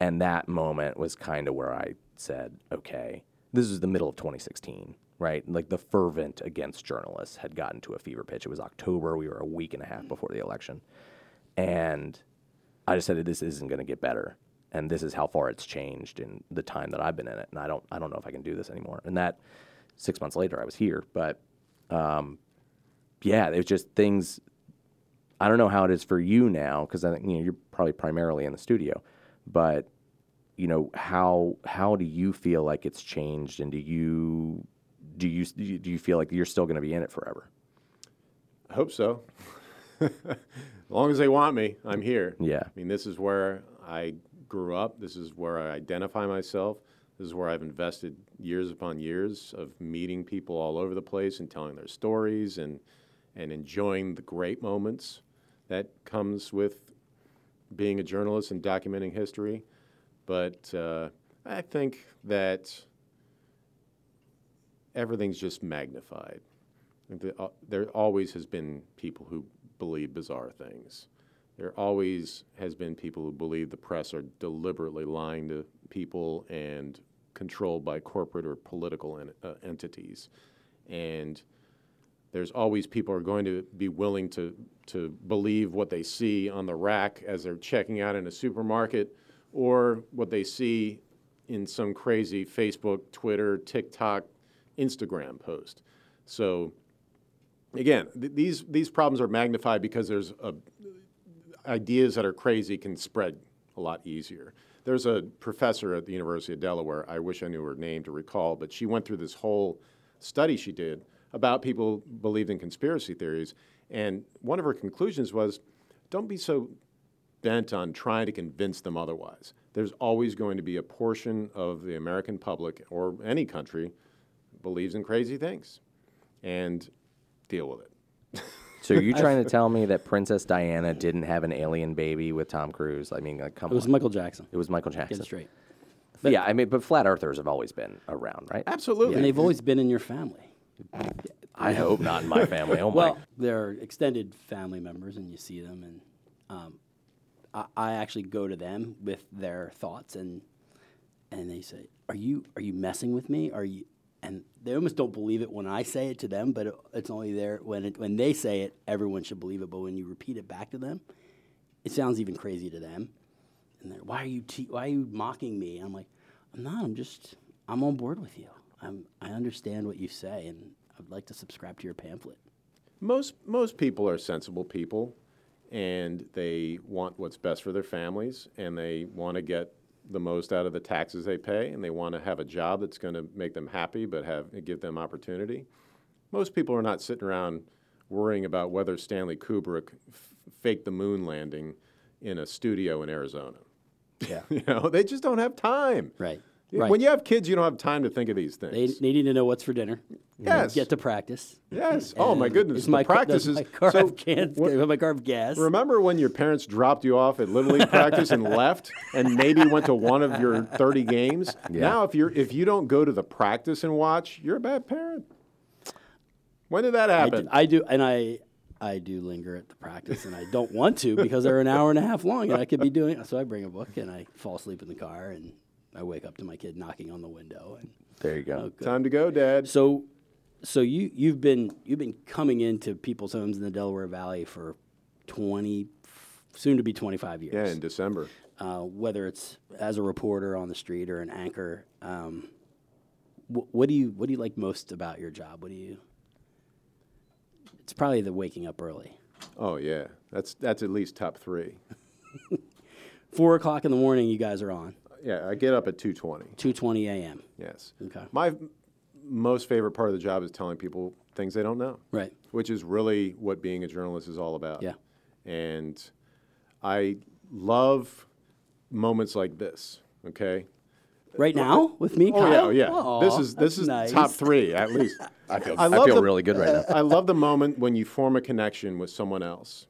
Speaker 2: And that moment was kind of where I said, okay, this is the middle of 2016, right? Like the fervent against journalists had gotten to a fever pitch. It was October. We were a week and a half before the election. And I just said, this isn't going to get better. And this is how far it's changed in the time that I've been in it. And I don't, I don't know if I can do this anymore. And that six months later, I was here. But um, yeah, it was just things. I don't know how it is for you now because I think you know you're probably primarily in the studio, but you know how how do you feel like it's changed, and do you do you do you feel like you're still going to be in it forever?
Speaker 1: I hope so. as long as they want me, I'm here.
Speaker 2: Yeah.
Speaker 1: I mean, this is where I grew up. This is where I identify myself. This is where I've invested years upon years of meeting people all over the place and telling their stories and and enjoying the great moments that comes with being a journalist and documenting history. But uh, I think that everything's just magnified. Uh, there always has been people who believe bizarre things. There always has been people who believe the press are deliberately lying to people and controlled by corporate or political en- uh, entities. And there's always people are going to be willing to, to believe what they see on the rack as they're checking out in a supermarket or what they see in some crazy Facebook, Twitter, TikTok, Instagram post. So again, th- these these problems are magnified because there's a, ideas that are crazy can spread a lot easier. There's a professor at the University of Delaware. I wish I knew her name to recall, but she went through this whole study she did about people who believed in conspiracy theories, and one of her conclusions was, don't be so bent on trying to convince them otherwise. There's always going to be a portion of the American public or any country believes in crazy things, and deal with it.
Speaker 2: So are you trying to tell me that Princess Diana didn't have an alien baby with Tom Cruise? I mean, like, come
Speaker 3: It was
Speaker 2: on.
Speaker 3: Michael Jackson.
Speaker 2: It was Michael
Speaker 3: Get
Speaker 2: Jackson.
Speaker 3: it straight.
Speaker 2: yeah, I mean, but flat earthers have always been around, right?
Speaker 1: Absolutely.
Speaker 3: And they've always been in your family.
Speaker 2: I hope not in my family. Oh my.
Speaker 3: Well, they're extended family members, and you see them, and um, I, I actually go to them with their thoughts, and and they say, "Are you are you messing with me? Are you?" And they almost don't believe it when I say it to them, but it, it's only there when it, when they say it. Everyone should believe it, but when you repeat it back to them, it sounds even crazy to them. And they're, why are you te- why are you mocking me? I'm like, I'm not. I'm just I'm on board with you. I'm I understand what you say, and I'd like to subscribe to your pamphlet.
Speaker 1: Most most people are sensible people, and they want what's best for their families, and they want to get the most out of the taxes they pay, and they want to have a job that's going to make them happy, but have give them opportunity. Most people are not sitting around worrying about whether Stanley Kubrick f- faked the moon landing in a studio in Arizona.
Speaker 2: yeah.
Speaker 1: You know, they just don't have time.
Speaker 3: Right. Right.
Speaker 1: When you have kids, you don't have time to think of these things.
Speaker 3: they need to know what's for dinner.
Speaker 1: Yes.
Speaker 3: Get to practice.
Speaker 1: yes. Oh my goodness.
Speaker 3: My car-
Speaker 1: practice
Speaker 3: does
Speaker 1: is
Speaker 3: my car
Speaker 1: so.
Speaker 3: have
Speaker 1: what-
Speaker 3: my car have gas?
Speaker 1: Remember when your parents dropped you off at Little League practice and left, and maybe went to one of your 30 games?
Speaker 2: Yeah.
Speaker 1: Now, if you're if you don't go to the practice and watch, you're a bad parent. When did that
Speaker 3: I
Speaker 1: happen?
Speaker 3: do, I do, and I I do linger at the practice, and I don't want to because they're an hour and a half long, and I could be doing. So I bring a book and I fall asleep in the car, and I wake up to my kid knocking on the window, and
Speaker 2: There you go.
Speaker 3: oh.
Speaker 1: Time to go, Dad.
Speaker 3: So, so you you've been you've been coming into people's homes in the Delaware Valley for twenty, soon to be twenty five years.
Speaker 1: Yeah, in December.
Speaker 3: uh, whether it's as a reporter on the street or an anchor. Um, wh- what do you what do you like most about your job? What do you? It's probably the waking up early.
Speaker 1: Oh yeah, that's that's at least top three.
Speaker 3: Four o'clock in the morning, you guys are on.
Speaker 1: Yeah, I get up at 2:20.
Speaker 3: Two twenty a.m.
Speaker 1: Yes.
Speaker 3: Okay.
Speaker 1: My most favorite part of the job is telling people things they don't know.
Speaker 3: Right.
Speaker 1: which is really what being a journalist is all about.
Speaker 3: Yeah.
Speaker 1: And I love moments like this. Okay.
Speaker 3: Right now with me,
Speaker 1: Oh
Speaker 3: Kyle?
Speaker 1: yeah, yeah.
Speaker 3: Aw,
Speaker 1: this is this is
Speaker 3: nice.
Speaker 1: top three at least.
Speaker 2: I feel,
Speaker 1: I
Speaker 2: I feel
Speaker 1: the-
Speaker 2: really good right now.
Speaker 1: I love the moment when you form a connection with someone else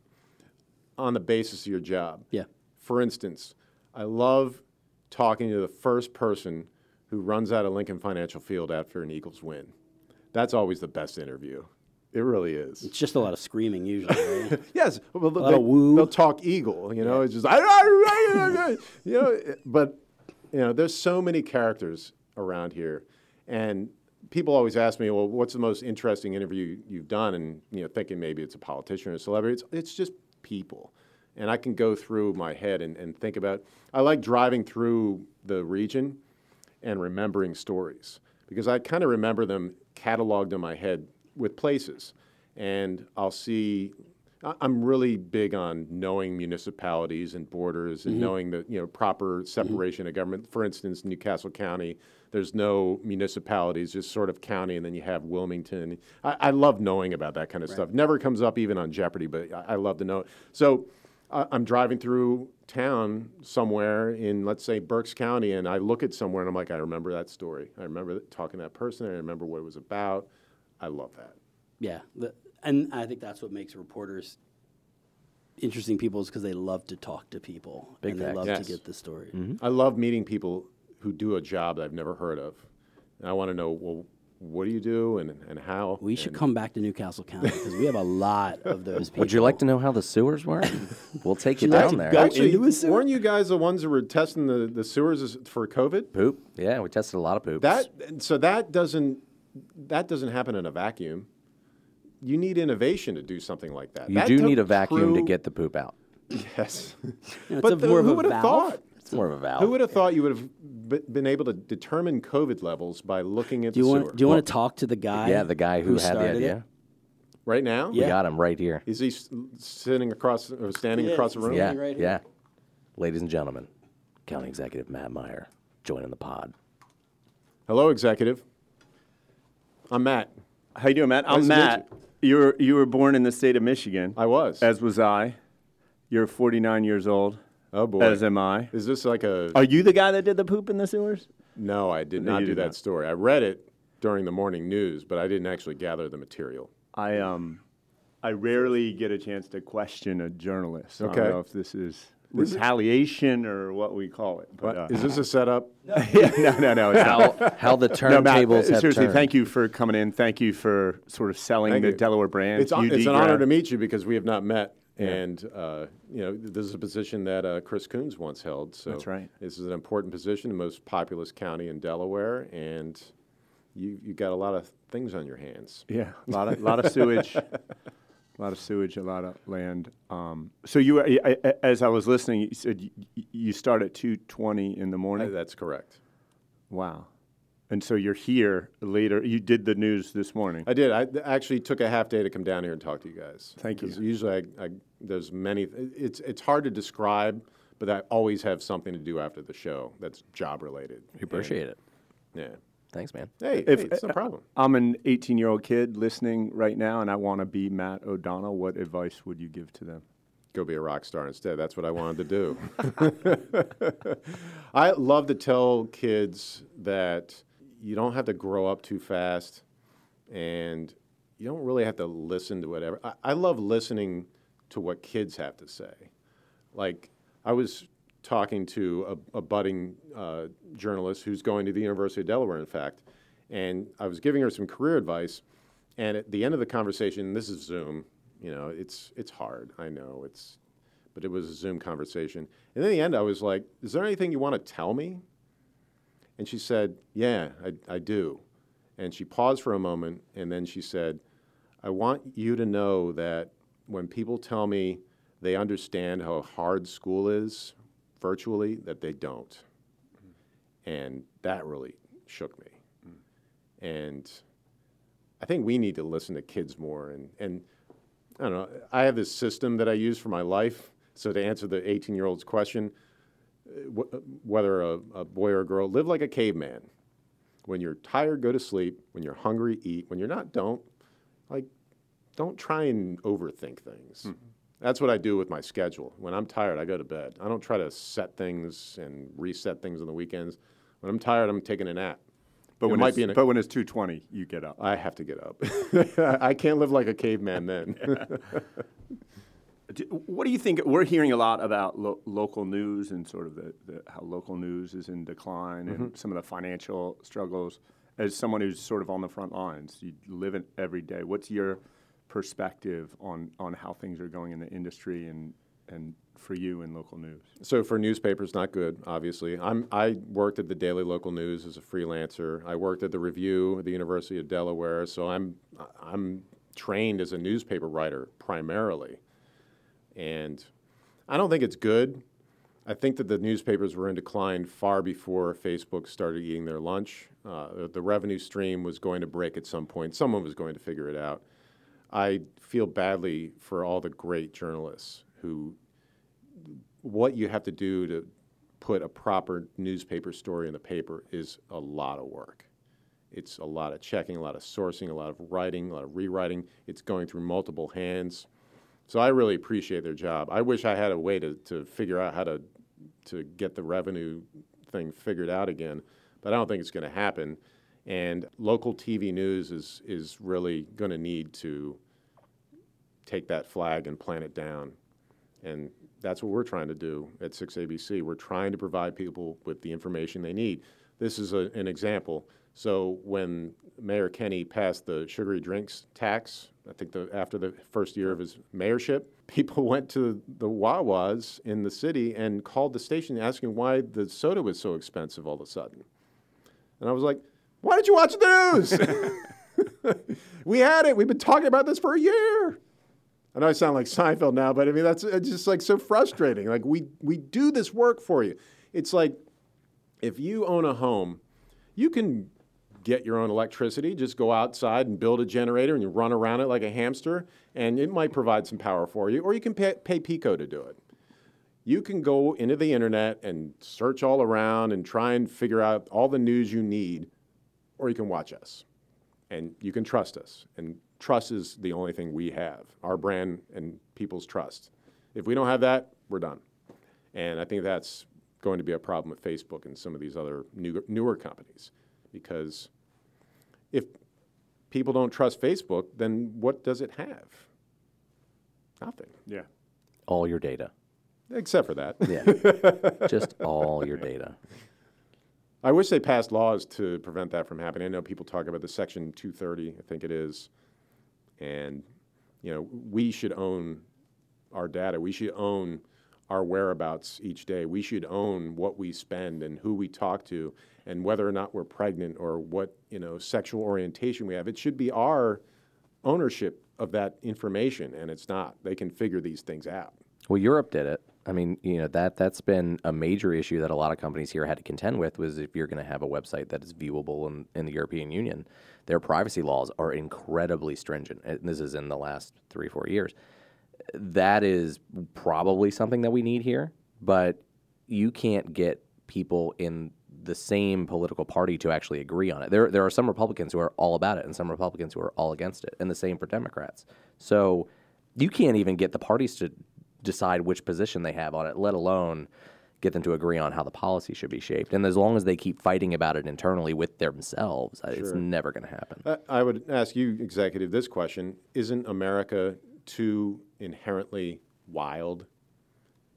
Speaker 1: on the basis of your job.
Speaker 3: Yeah.
Speaker 1: For instance, I love talking to the first person who runs out of Lincoln Financial Field after an Eagles win. That's always the best interview. It really is.
Speaker 3: It's just a lot of screaming usually. Right?
Speaker 1: Yes, well, they, will talk eagle. You know, it's just you know. But you know, there's so many characters around here, and people always ask me, "Well, what's the most interesting interview you've done?" And you know, thinking maybe it's a politician or a celebrity. It's it's just people, and I can go through my head and, and think about. I like driving through the region and remembering stories because I kind of remember them cataloged in my head with places, and I'll see. I'm really big on knowing municipalities and borders and mm-hmm. knowing the you know proper mm-hmm. separation of government. For instance, New Castle County, there's no municipalities, just sort of county, and then you have Wilmington. I, I love knowing about that kind of stuff. Never comes up even on Jeopardy, but I, I love to know. it. So uh, I'm driving through town somewhere in, let's say, Berks County, and I look at somewhere and I'm like, I remember that story. I remember talking to that person. I remember what it was about. I love that.
Speaker 3: Yeah, the, and I think that's what makes reporters interesting people is because they love to talk to people
Speaker 2: Big
Speaker 3: and they love
Speaker 1: Yes.
Speaker 3: to get the story.
Speaker 1: I love meeting people who do a job that I've never heard of. And I want to know, well, what do you do and, and how?
Speaker 3: We should come back to New Castle County because we have a lot of those people.
Speaker 2: Would you like to know how the sewers work? we'll take you
Speaker 3: Would like
Speaker 2: down there.
Speaker 1: Actually,
Speaker 3: a sewer?
Speaker 1: weren't you guys the ones that were testing the, the sewers for COVID?
Speaker 2: Poop. Yeah, we tested a lot of poops.
Speaker 1: That so that doesn't that doesn't happen in a vacuum. You need innovation to do something like that.
Speaker 2: you
Speaker 1: That
Speaker 2: do need a vacuum to get the poop out.
Speaker 1: yes.
Speaker 3: You know, it's
Speaker 1: but
Speaker 3: a-
Speaker 1: the-
Speaker 3: more of
Speaker 1: who
Speaker 3: a
Speaker 1: would have
Speaker 3: valve.
Speaker 1: thought?
Speaker 2: It's more of a valve.
Speaker 1: Who would have thought you would have been able to determine COVID levels by looking at
Speaker 3: Do you
Speaker 1: the
Speaker 3: want?
Speaker 1: sewer?
Speaker 3: Do you want to talk to the guy?
Speaker 2: yeah, the guy who, had the idea.
Speaker 3: It?
Speaker 1: right now?
Speaker 2: We
Speaker 3: Yeah.
Speaker 2: got him right here.
Speaker 1: Is he sitting across or standing
Speaker 3: He
Speaker 1: across the room?
Speaker 2: Yeah,
Speaker 3: right
Speaker 2: yeah. Ladies and gentlemen, County Executive Matt Meyer joining the pod.
Speaker 1: Hello, executive. I'm Matt.
Speaker 4: How you doing, Matt? I'm
Speaker 1: Nice to meet
Speaker 4: Matt. You were you were born in the state of Michigan,
Speaker 1: I was.
Speaker 4: as was I. You're 49 years old,
Speaker 1: oh boy.
Speaker 4: as am I.
Speaker 1: Is this like a?
Speaker 4: Are you the guy that did the poop in the sewers?
Speaker 1: no, I did
Speaker 4: No,
Speaker 1: not
Speaker 4: you
Speaker 1: do
Speaker 4: did
Speaker 1: that
Speaker 4: not.
Speaker 1: story. I read it during the morning news, but I didn't actually gather the material.
Speaker 4: I um, I rarely get a chance to question a journalist. I
Speaker 1: Okay.
Speaker 4: don't know if this is retaliation or what we call it.
Speaker 1: But
Speaker 4: But, uh,
Speaker 1: is this a setup?
Speaker 4: yeah, no, no, no. It's not.
Speaker 2: How, how the
Speaker 4: No, Matt,
Speaker 2: turntables have
Speaker 4: seriously,
Speaker 2: turned.
Speaker 4: thank you for coming in. Thank you for sort of selling
Speaker 1: Thank
Speaker 4: the
Speaker 1: you.
Speaker 4: Delaware brand.
Speaker 1: It's, on,
Speaker 4: UD
Speaker 1: it's an honor
Speaker 4: grad.
Speaker 1: to meet you because we have not met. And uh, you know, this is a position that uh, Chris Coons once held. So
Speaker 4: That's right.
Speaker 1: This is an important position, the most populous county in Delaware, and you you got a lot of things on your hands.
Speaker 4: Yeah, a lot of lot of sewage, a lot of sewage, a lot of land. Um, so you, I, I, as I was listening, you said you, you start at two twenty in the
Speaker 1: Uh,
Speaker 4: morning.
Speaker 1: That's correct.
Speaker 4: Wow, and so you're here later. You did the news this morning.
Speaker 1: I did. I actually took a half day to come down here and talk to you guys.
Speaker 4: Thank you.
Speaker 1: Usually, I, I, there's many. It's it's hard to describe, but I always have something to do after the show that's job related.
Speaker 2: We appreciate it.
Speaker 1: Yeah.
Speaker 2: Thanks, man.
Speaker 1: Hey,
Speaker 4: If-
Speaker 1: hey, it's no problem.
Speaker 4: I'm an 18 year old kid listening right now, and I want to be Matt O'Donnell. What advice would you give to them?
Speaker 1: Go be a rock star instead. That's what I wanted to do. I love to tell kids that you don't have to grow up too fast, and you don't really have to listen to whatever. I, I love listening to what kids have to say. Like I was talking to a, a budding uh, journalist who's going to the University of Delaware, in fact, and I was giving her some career advice. And at the end of the conversation, this is Zoom. You know, it's it's hard. I know it's, but it was a Zoom conversation. And in the end, I was like, "Is there anything you want to tell me?" And she said, "Yeah, I, I do." And she paused for a moment, and then she said, "I want you to know that when people tell me they understand how hard school is virtually, that they don't." And that really shook me. And I think we need to listen to kids more. And, and I don't know, I have this system that I use for my life. So to answer the 18 year old's question, uh, wh- whether a, a boy or a girl, live like a caveman. When you're tired, go to sleep. When you're hungry, eat. When you're not, don't. Like, don't try and overthink things. Hmm. That's what I do with my schedule. When I'm tired, I go to bed. I don't try to set things and reset things on the weekends. When I'm tired, I'm taking a nap.
Speaker 4: But
Speaker 1: It
Speaker 4: when,
Speaker 1: might
Speaker 4: it's,
Speaker 1: be a-
Speaker 4: but when it's 220, you get up.
Speaker 1: I have to get up. I can't live like a caveman then.
Speaker 4: What do you think? We're hearing a lot about lo- local news and sort of the, the, how local news is in decline and mm-hmm. some of the financial struggles. As someone who's sort of on the front lines, you live it every day. What's your perspective on, on how things are going in the industry and and for you in local news?
Speaker 1: So for newspapers, not good. Obviously, I'm I worked at the Daily Local News as a freelancer. I worked at the Review at the University of Delaware. So I'm I'm trained as a newspaper writer primarily, and I don't think it's good. I think that the newspapers were in decline far before Facebook started eating their lunch. Uh, the, the revenue stream was going to break at some point. Someone was going to figure it out. I feel badly for all the great journalists who what you have to do to put a proper newspaper story in the paper is a lot of work. It's a lot of checking, a lot of sourcing, a lot of writing, a lot of rewriting. It's going through multiple hands. So I really appreciate their job. I wish I had a way to, to figure out how to to get the revenue thing figured out again, but I don't think it's going to happen. And local TV news is is really going to need to take that flag and plant it down. And that's what we're trying to do at 6ABC. We're trying to provide people with the information they need. This is a, an example. So when Mayor Kenny passed the sugary drinks tax, I think the, after the first year of his mayorship, people went to the Wawas in the city and called the station asking why the soda was so expensive all of a sudden. And I was like, why don't you watch the news? we had it. We've been talking about this for a year. I know I sound like Seinfeld now, but I mean that's it's just like so frustrating. Like we we do this work for you. It's like if you own a home, you can get your own electricity. Just go outside and build a generator and you run around it like a hamster, and it might provide some power for you. Or you can pay, pay PECO to do it. You can go into the internet and search all around and try and figure out all the news you need, or you can watch us, and you can trust us. And trust is the only thing we have our brand and people's trust. If we don't have that, we're done. And I think that's going to be a problem with Facebook and some of these other new, newer companies because if people don't trust Facebook, then what does it have? Nothing,
Speaker 4: Yeah.
Speaker 2: All your data.
Speaker 1: except for that.
Speaker 2: Yeah. Just all your data.
Speaker 1: I wish they passed laws to prevent that from happening. I know people talk about the Section 230, I think it is, and you know we should own our data. We should own our whereabouts each day. We should own what we spend and who we talk to, and whether or not we're pregnant or what you know sexual orientation we have. It should be our ownership of that information, and it's not. They can figure these things out.
Speaker 2: Well, Europe did it. I mean, you know that that's been a major issue that a lot of companies here had to contend with. Was if you're going to have a website that is viewable in, in the European Union, their privacy laws are incredibly stringent. And this is in the last three four years. That is probably something that we need here, but you can't get people in the same political party to actually agree on it. There there are some Republicans who are all about it, and some Republicans who are all against it, and the same for Democrats. So you can't even get the parties to decide which position they have on it, let alone get them to agree on how the policy should be shaped. And as long as they keep fighting about it internally with themselves, uh, it's never going to happen.
Speaker 1: I would ask you, executive, this question: Isn't America too inherently wild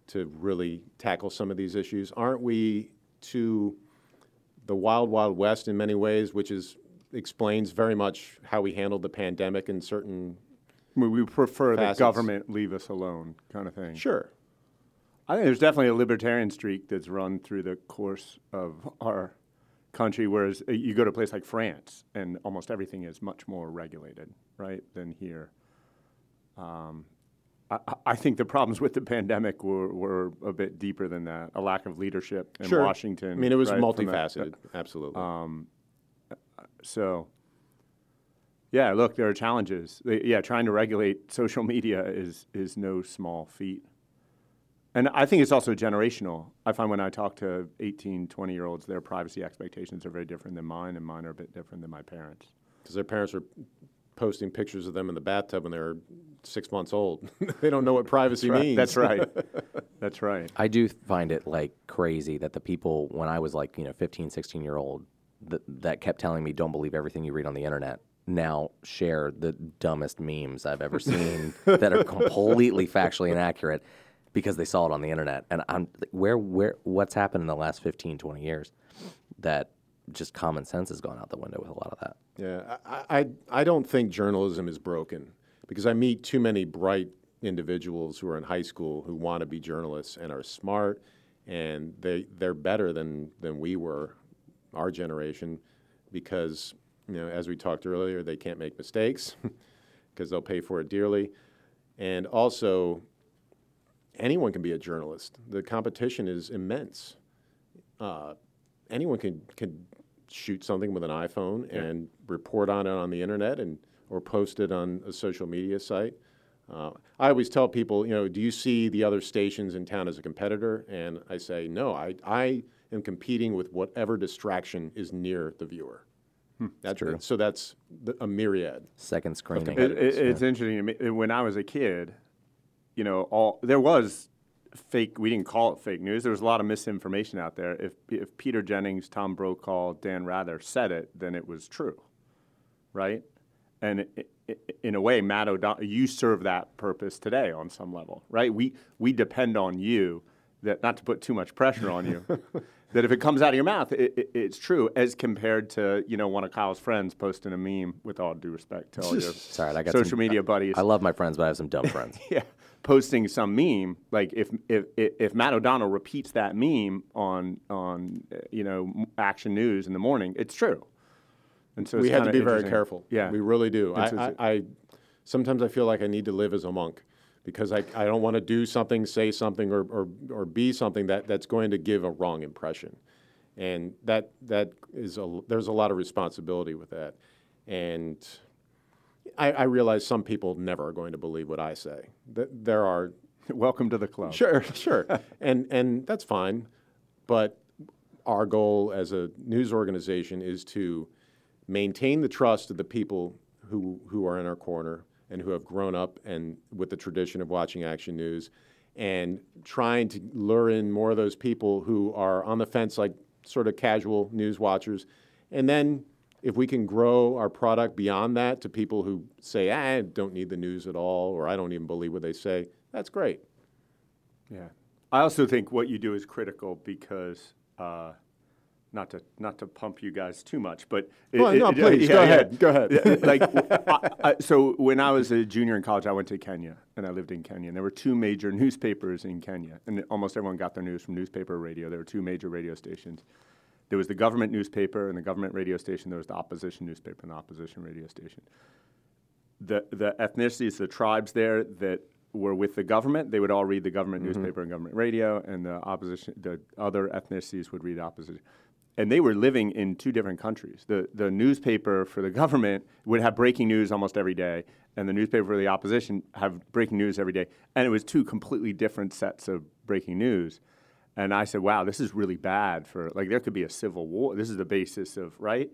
Speaker 1: to really tackle some of these issues? Aren't we too the wild, wild west in many ways, which is explains very much how we handled the pandemic in certain.
Speaker 4: We, we prefer
Speaker 1: Facets.
Speaker 4: the government leave us alone, kind of thing.
Speaker 1: Sure.
Speaker 4: I think there's definitely a libertarian streak that's run through the course of our country, whereas uh, you go to a place like France and almost everything is much more regulated, right, than here. Um, I, I- think the problems with the pandemic were, were a bit deeper than that. A lack of leadership in
Speaker 1: Sure.
Speaker 4: Washington.
Speaker 1: I mean, it was
Speaker 4: right, from the-
Speaker 1: multifaceted. Absolutely.
Speaker 4: So, yeah, look, there are challenges. Yeah, trying to regulate social media is is no small feat. And I think it's also generational. I find when I talk to 18, 20 year olds, their privacy expectations are very different than mine, and mine are a bit different than my parents.
Speaker 1: Because their parents are posting pictures of them in the bathtub when they're six months old. they don't know what privacy means.
Speaker 4: That's right. That's right.
Speaker 2: I do find it like crazy that the people when I was like, you know, 15, 16 year old that, that kept telling me don't believe everything you read on the internet now share the dumbest memes I've ever seen that are completely factually inaccurate because they saw it on the internet. And I'm where where what's happened in the last 15, 20 years that just common sense has gone out the window with a lot of that.
Speaker 1: Yeah, I, I, I don't think journalism is broken because I meet too many bright individuals who are in high school who want to be journalists and are smart, and they they're better than than we were, our generation, because you know as we talked earlier, they can't make mistakes because they'll pay for it dearly, and also anyone can be a journalist. The competition is immense. Uh, anyone can can shoot something with an iPhone and report on it on the internet and or post it on a social media site. Uh, I always tell people, you know, do you see the other stations in town as a competitor? And I say, no, I, I am competing with whatever distraction is near the viewer. That's
Speaker 2: true.
Speaker 1: So that's the, a myriad.
Speaker 2: Second screening.
Speaker 4: It, it, it's interesting to me. When I was a kid, you know, all there was fake. We didn't call it fake news. There was a lot of misinformation out there. If if Peter Jennings, Tom Brokaw, Dan Rather said it, then it was true, right? And i i in a way, Matt O'Donnell, you serve that purpose today on some level, right? We we depend on you. That not to put too much pressure on you. that if it comes out of your mouth, it, it, it's true, as compared to you know one of Kyle's friends posting a meme. With all due respect to all your
Speaker 2: Sorry, I got
Speaker 4: social
Speaker 2: some,
Speaker 4: media buddies.
Speaker 2: I love my friends, but I have some dumb friends.
Speaker 4: yeah, posting some meme. Like if if if, if Matt O'Donnell repeats that meme on on you know Action News in the morning, it's true. And so
Speaker 1: we have to be very careful.
Speaker 4: Yeah,
Speaker 1: we really do. I,
Speaker 4: It's- it's-
Speaker 1: I, I sometimes I feel like I need to live as a monk because I, I don't want to do something, say something, or, or, or be something that, that's going to give a wrong impression, and that that is a there's a lot of responsibility with that, and I, I realize some people never are going to believe what I say. Th- There are
Speaker 4: Welcome to the club.
Speaker 1: Sure, sure, and and that's fine, but our goal as a news organization is to maintain the trust of the people who who are in our corner and who have grown up and with the tradition of watching Action News, and trying to lure in more of those people who are on the fence, like sort of casual news watchers, and then. If we can grow our product beyond that to people who say, "Ah, I don't need the news at all, or I don't even believe what they say, that's great.
Speaker 4: Yeah, I also think what you do is critical because. Uh, not to not to pump you guys too much, but it-
Speaker 1: Well, no,
Speaker 4: it-
Speaker 1: please, go ahead, go ahead.
Speaker 4: Like, I, I, so when I was a junior in college, I went to Kenya and I lived in Kenya. And there were two major newspapers in Kenya, and almost everyone got their news from newspaper or radio. There were two major radio stations. There was the government newspaper and the government radio station. There was the opposition newspaper and the opposition radio station. The the ethnicities, the tribes there that were with the government, they would all read the government mm-hmm. newspaper and government radio, and the opposition, the other ethnicities would read opposition and they were living in two different countries. The the newspaper for the government would have breaking news almost every day, and the newspaper for the opposition have breaking news every day. And it was two completely different sets of breaking news. And I said, "Wow, this is really bad for like there could be a civil war. This is the basis of right."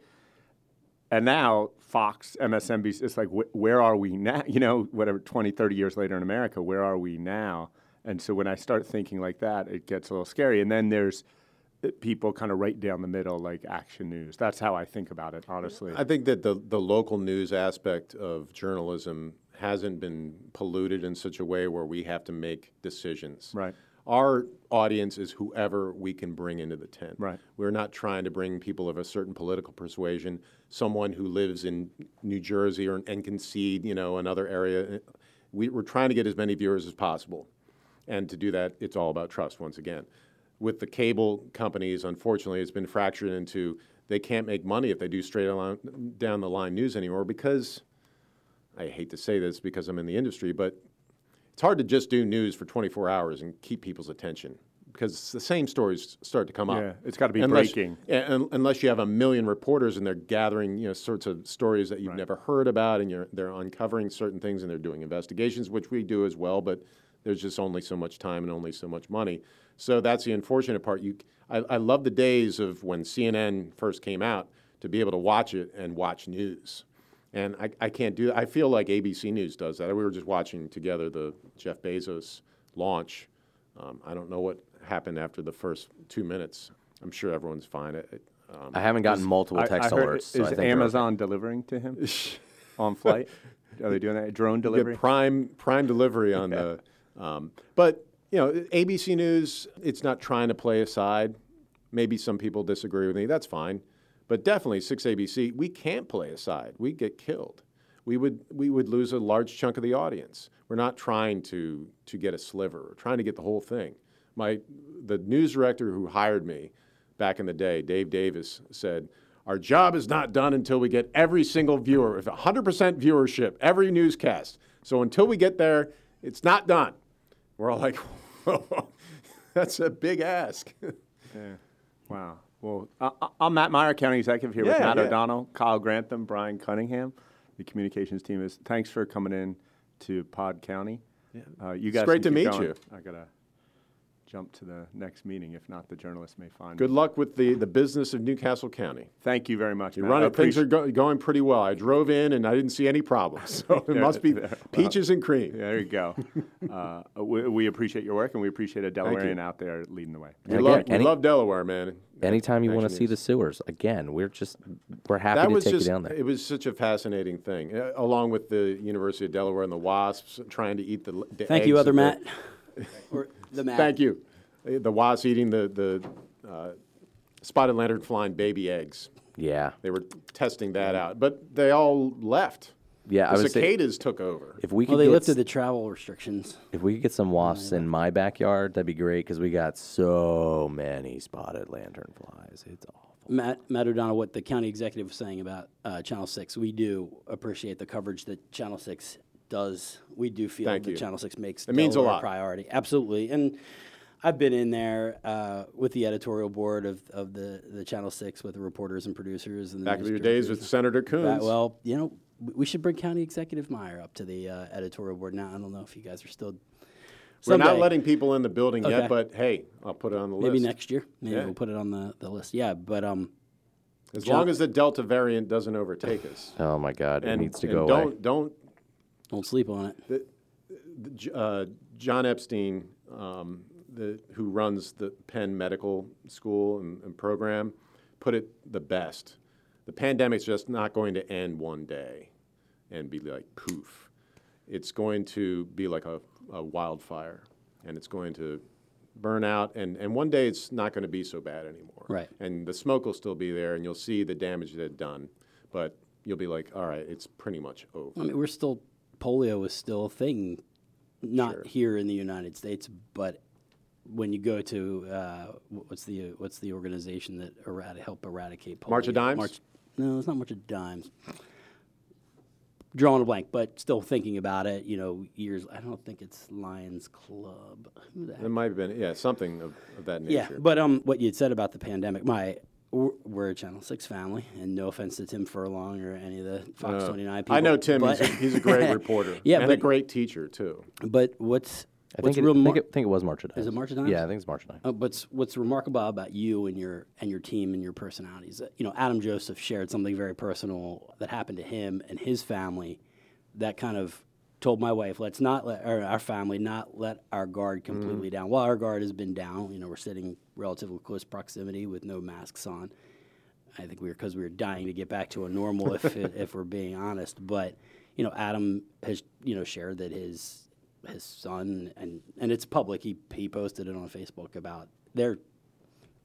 Speaker 4: And now Fox, MSNBC, it's like wh- where are we now? You know, whatever 20, 30 years later in America, where are we now? And so when I start thinking like that, it gets a little scary. And then there's Eh, people kind of right down the middle, like action news. That's how I think about it, honestly.
Speaker 1: I think that the, the local news aspect of journalism hasn't been polluted in such a way where we have to make decisions.
Speaker 4: Right.
Speaker 1: Our audience is whoever we can bring into the tent.
Speaker 4: Right.
Speaker 1: We're not trying to bring people of a certain political persuasion, someone who lives in New Jersey or and can see, you know, another area. We, we're trying to get as many viewers as possible. And to do that, it's all about trust once again. With the cable companies, unfortunately, it's been fractured into they can't make money if they do straight along, down the line news anymore because I hate to say this because I'm in the industry, but it's hard to just do news for 24 hours and keep people's attention because the same stories start to come up.
Speaker 4: Yeah, it's gotta be
Speaker 1: Unless-
Speaker 4: breaking.
Speaker 1: un- unless you have a million reporters and they're gathering, you know, sorts of stories that you've never heard about, and you're, they're uncovering certain things and they're doing investigations, which we do as well. But there's just only so much time and only so much money. So that's the unfortunate part. You, I, I love the days of when CNN first came out to be able to watch it and watch news. And I, I can't do that. I feel like ABC News does that. We were just watching together the Jeff Bezos launch. Um, I don't know what happened after the first two minutes. I'm sure everyone's fine. It, it, um,
Speaker 2: I haven't gotten multiple
Speaker 4: I- I
Speaker 2: text
Speaker 4: heard-
Speaker 2: alerts. So I
Speaker 4: is
Speaker 2: think they're
Speaker 4: Amazon delivering to him on flight? Are they doing that? Drone delivery?
Speaker 1: Get prime prime delivery on the. Um, but you know, ABC News. It's not trying to play a side. Maybe some people disagree with me. That's fine. But definitely, six ABC. We can't play a side. We get killed. we would we would lose a large chunk of the audience. We're not trying to to get a sliver. We're trying to get the whole thing. My the news director who hired me back in the day, Dave Davis, said, "Our job is not done until we get every single viewer, if 100% viewership, every newscast. So until we get there, it's not done." We're all like, "That's a big ask."
Speaker 4: Yeah. Wow. Well, I'm Matt Meyer, County Executive here with Matt
Speaker 1: yeah.
Speaker 4: O'Donnell, Kyle Grantham, Brian Cunningham. The communications team is. Thanks for coming in to Pod County. Yeah. Uh, you guys
Speaker 1: great to meet
Speaker 4: going.
Speaker 1: you.
Speaker 4: I gotta jump to the next meeting. If not, the journalists may find.
Speaker 1: Good
Speaker 4: me.
Speaker 1: luck with the, the business of New Castle County.
Speaker 4: Thank you very much.
Speaker 1: You
Speaker 4: Matt.
Speaker 1: run it, things are go, going pretty well. I drove in and I didn't see any problems. So it
Speaker 4: There-
Speaker 1: must be
Speaker 4: there- well,
Speaker 1: peaches and cream.
Speaker 4: There you go. uh, we, we appreciate your work, and we appreciate a
Speaker 1: you.
Speaker 4: Delawarean out there leading the way.
Speaker 1: We,
Speaker 2: Again,
Speaker 1: love,
Speaker 2: any-
Speaker 1: we love Delaware, man.
Speaker 2: Anytime you want to see the sewers, again, we're just we're happy
Speaker 1: that
Speaker 2: to
Speaker 1: was
Speaker 2: take
Speaker 1: just,
Speaker 2: you down there.
Speaker 1: It was such a fascinating thing, uh, along with the University of Delaware and the Wasps trying to eat the. the
Speaker 3: Thank you, other Matt.
Speaker 1: the-
Speaker 3: or the Matt.
Speaker 1: Thank you. The Wasps eating the the uh, spotted lantern flying baby eggs.
Speaker 2: yeah,
Speaker 1: They were testing that out, but they all left.
Speaker 2: yeah. I
Speaker 1: The
Speaker 2: was say,
Speaker 1: cicadas took over.
Speaker 2: if we could
Speaker 3: Well, they
Speaker 2: get
Speaker 3: lifted
Speaker 2: s-
Speaker 3: the travel restrictions.
Speaker 2: if we could get some wasps in my backyard, that'd be great because we got so many spotted lanternflies. It's awful.
Speaker 3: Matt, Matt O'Donnell, what the county executive was saying about uh, Channel 6, we do appreciate the coverage that Channel 6 does. We do feel
Speaker 1: Thank
Speaker 3: that
Speaker 1: you.
Speaker 3: Channel 6 makes
Speaker 1: It means a
Speaker 3: Delaware
Speaker 1: lot.
Speaker 3: priority. Absolutely. And I've been in there uh, with the editorial board of, of the, the Channel 6 with the reporters and producers. And the
Speaker 1: Back in your days with Senator
Speaker 3: That-
Speaker 1: Coons.
Speaker 3: well, you know, we- we should bring County Executive Meyer up to the uh, editorial board now. I don't know if you guys are still.
Speaker 1: We're not letting people in the building
Speaker 3: Okay.
Speaker 1: yet, but hey, I'll put it on the
Speaker 3: Maybe
Speaker 1: list.
Speaker 3: Maybe next year. Maybe
Speaker 1: Yeah.
Speaker 3: we'll put it on the, the list. Yeah, but um,
Speaker 1: As
Speaker 3: John-
Speaker 1: long as the Delta variant doesn't overtake us.
Speaker 2: Oh my God, it needs to
Speaker 1: and
Speaker 2: go
Speaker 1: don't,
Speaker 2: away.
Speaker 1: Don't
Speaker 3: don't sleep on it.
Speaker 1: the J- uh, John Epstein, um, the, who runs the Penn Medical School and, and program, put it the best. The pandemic's just not going to end one day and be like poof. It's going to be like a, a wildfire, and it's going to burn out, and, and one day it's not going to be so bad anymore.
Speaker 3: Right.
Speaker 1: And the smoke will still be there, and you'll see the damage that it done, but you'll be like, all right, it's pretty much over.
Speaker 3: I mean, we're still polio is still a thing, not
Speaker 1: Sure.
Speaker 3: here in the United States, but when you go to uh, what's the what's the organization that eradi- help eradicate polio?
Speaker 1: March of Dimes?
Speaker 3: March, no, it's not March of Dimes. Drawing a blank, but still thinking about it. You know, years. I don't think it's Lions Club. Who the heck
Speaker 1: It might have been, yeah, something of, of that
Speaker 3: yeah,
Speaker 1: nature.
Speaker 3: but um, what you had said about the pandemic, my we're, we're a Channel Six family, and no offense to Tim Furlong or any of the Fox
Speaker 1: Uh,
Speaker 3: Twenty Nine people.
Speaker 1: I know Tim.
Speaker 3: but,
Speaker 1: He's a, he's a great reporter.
Speaker 3: Yeah,
Speaker 1: and a great teacher too.
Speaker 3: but what's
Speaker 2: I
Speaker 3: what's
Speaker 2: think, it,
Speaker 3: real
Speaker 2: I,
Speaker 3: mar-
Speaker 2: think it, think it was March of Dimes.
Speaker 3: it March of Dimes?
Speaker 2: Yeah, I think it's March of Dimes.
Speaker 3: uh, what's what's remarkable about you and your and your team and your personalities? Uh, you know, Adam Joseph shared something very personal that happened to him and his family. That kind of told my wife, let's not let or our family not let our guard
Speaker 1: Mm-hmm.
Speaker 3: completely down. Well, our guard has been down. You know, we're sitting relatively close proximity with no masks on. I think we were because we were dying to get back to a normal, if if we're being honest. But you know, Adam has you know shared that his his son and and it's public. He he posted it on Facebook about their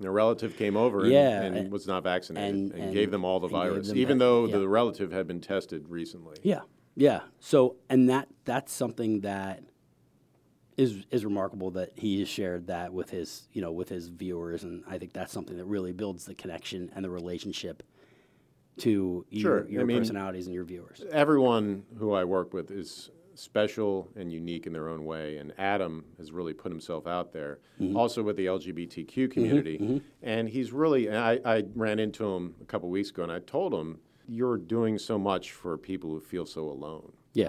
Speaker 1: their relative came over and,
Speaker 3: Yeah,
Speaker 1: and,
Speaker 3: and-
Speaker 1: was not vaccinated
Speaker 3: and-
Speaker 1: and, gave them all the virus, even
Speaker 3: that-
Speaker 1: though
Speaker 3: yeah.
Speaker 1: the relative had been tested recently.
Speaker 3: yeah yeah. So and that that's something that is is remarkable that he has shared that with his you know with his viewers, and I think that's something that really builds the connection and the relationship to your,
Speaker 1: Sure, I mean-
Speaker 3: personalities and your viewers.
Speaker 1: Everyone who I work with is special and unique in their own way, and Adam has really put himself out there,
Speaker 3: Mm-hmm.
Speaker 1: also with the LGBTQ community. And he's really, and I, I ran into him a couple weeks ago, and I told him, "You're doing so much for people who feel so alone."
Speaker 3: Yeah,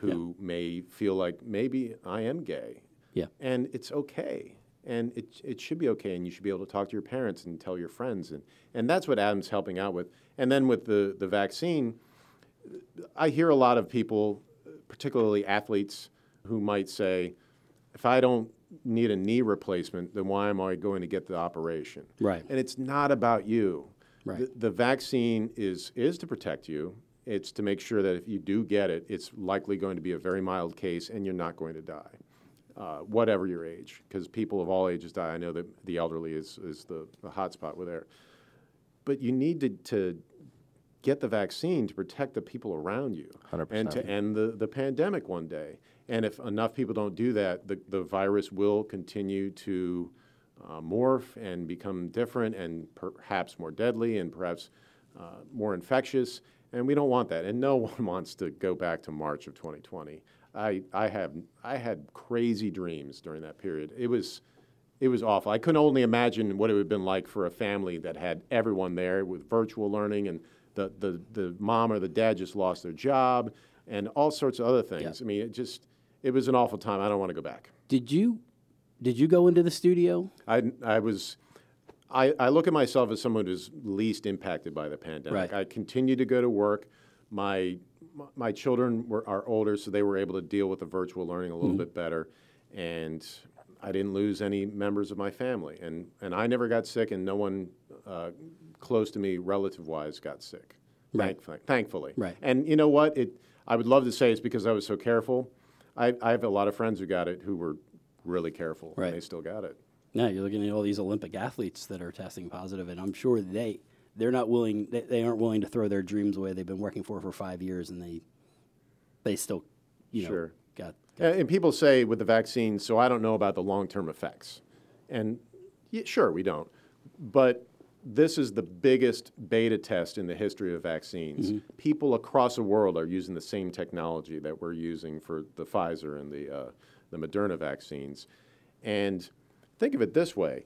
Speaker 1: who may feel like maybe I am gay.
Speaker 3: Yeah.
Speaker 1: And it's okay. And it, it should be okay. And you should be able to talk to your parents and tell your friends. And, and that's what Adam's helping out with. And then with the, the vaccine, I hear a lot of people, particularly athletes, who might say, if I don't need a knee replacement, then why am I going to get the operation?
Speaker 3: Right.
Speaker 1: And it's not about you.
Speaker 3: Right.
Speaker 1: The, the vaccine is, is to protect you. It's to make sure that if you do get it, it's likely going to be a very mild case and you're not going to die, uh, whatever your age, because people of all ages die. I know that the elderly is, is the, the hot spot with there. But you need to, to get the vaccine to protect the people around you and to end the, the pandemic one day. And if enough people don't do that, the, the virus will continue to uh, morph and become different and perhaps more deadly and perhaps uh, more infectious. And we don't want that. And no one wants to go back to March of 2020. I, I, have, I had crazy dreams during that period. It was, it was awful. I couldn't only imagine what it would have been like for a family that had everyone there with virtual learning and the, the, the mom or the dad just lost their job and all sorts of other things. I mean, it just, it was an awful time. I don't want to go back.
Speaker 3: Did you, did you go into the studio?
Speaker 1: I, I was, I, I look at myself as someone who's least impacted by the pandemic.
Speaker 3: Right.
Speaker 1: I continue to go to work. My, my children were, are older, so they were able to deal with the virtual learning a little bit better. And I didn't lose any members of my family. And, and I never got sick, and no one uh, close to me, relative wise, got sick.
Speaker 3: Right.
Speaker 1: Thankfully, thankfully.
Speaker 3: Right.
Speaker 1: And you know what? It, I would love to say it's because I was so careful. I, I have a lot of friends who got it who were really careful,
Speaker 3: Right.
Speaker 1: and they still got it.
Speaker 3: No, you're looking at all these Olympic athletes that are testing positive, and I'm sure they they're not willing. They, they aren't willing to throw their dreams away. They've been working for for five years, and they they still, you know,
Speaker 1: Sure.
Speaker 3: got.
Speaker 1: And, and people say with the vaccine, so I don't know about the long term effects. And yeah, sure, we don't. But this is the biggest beta test in the history of vaccines. People across the world are using the same technology that we're using for the Pfizer and the, uh, the Moderna vaccines. And think of it this way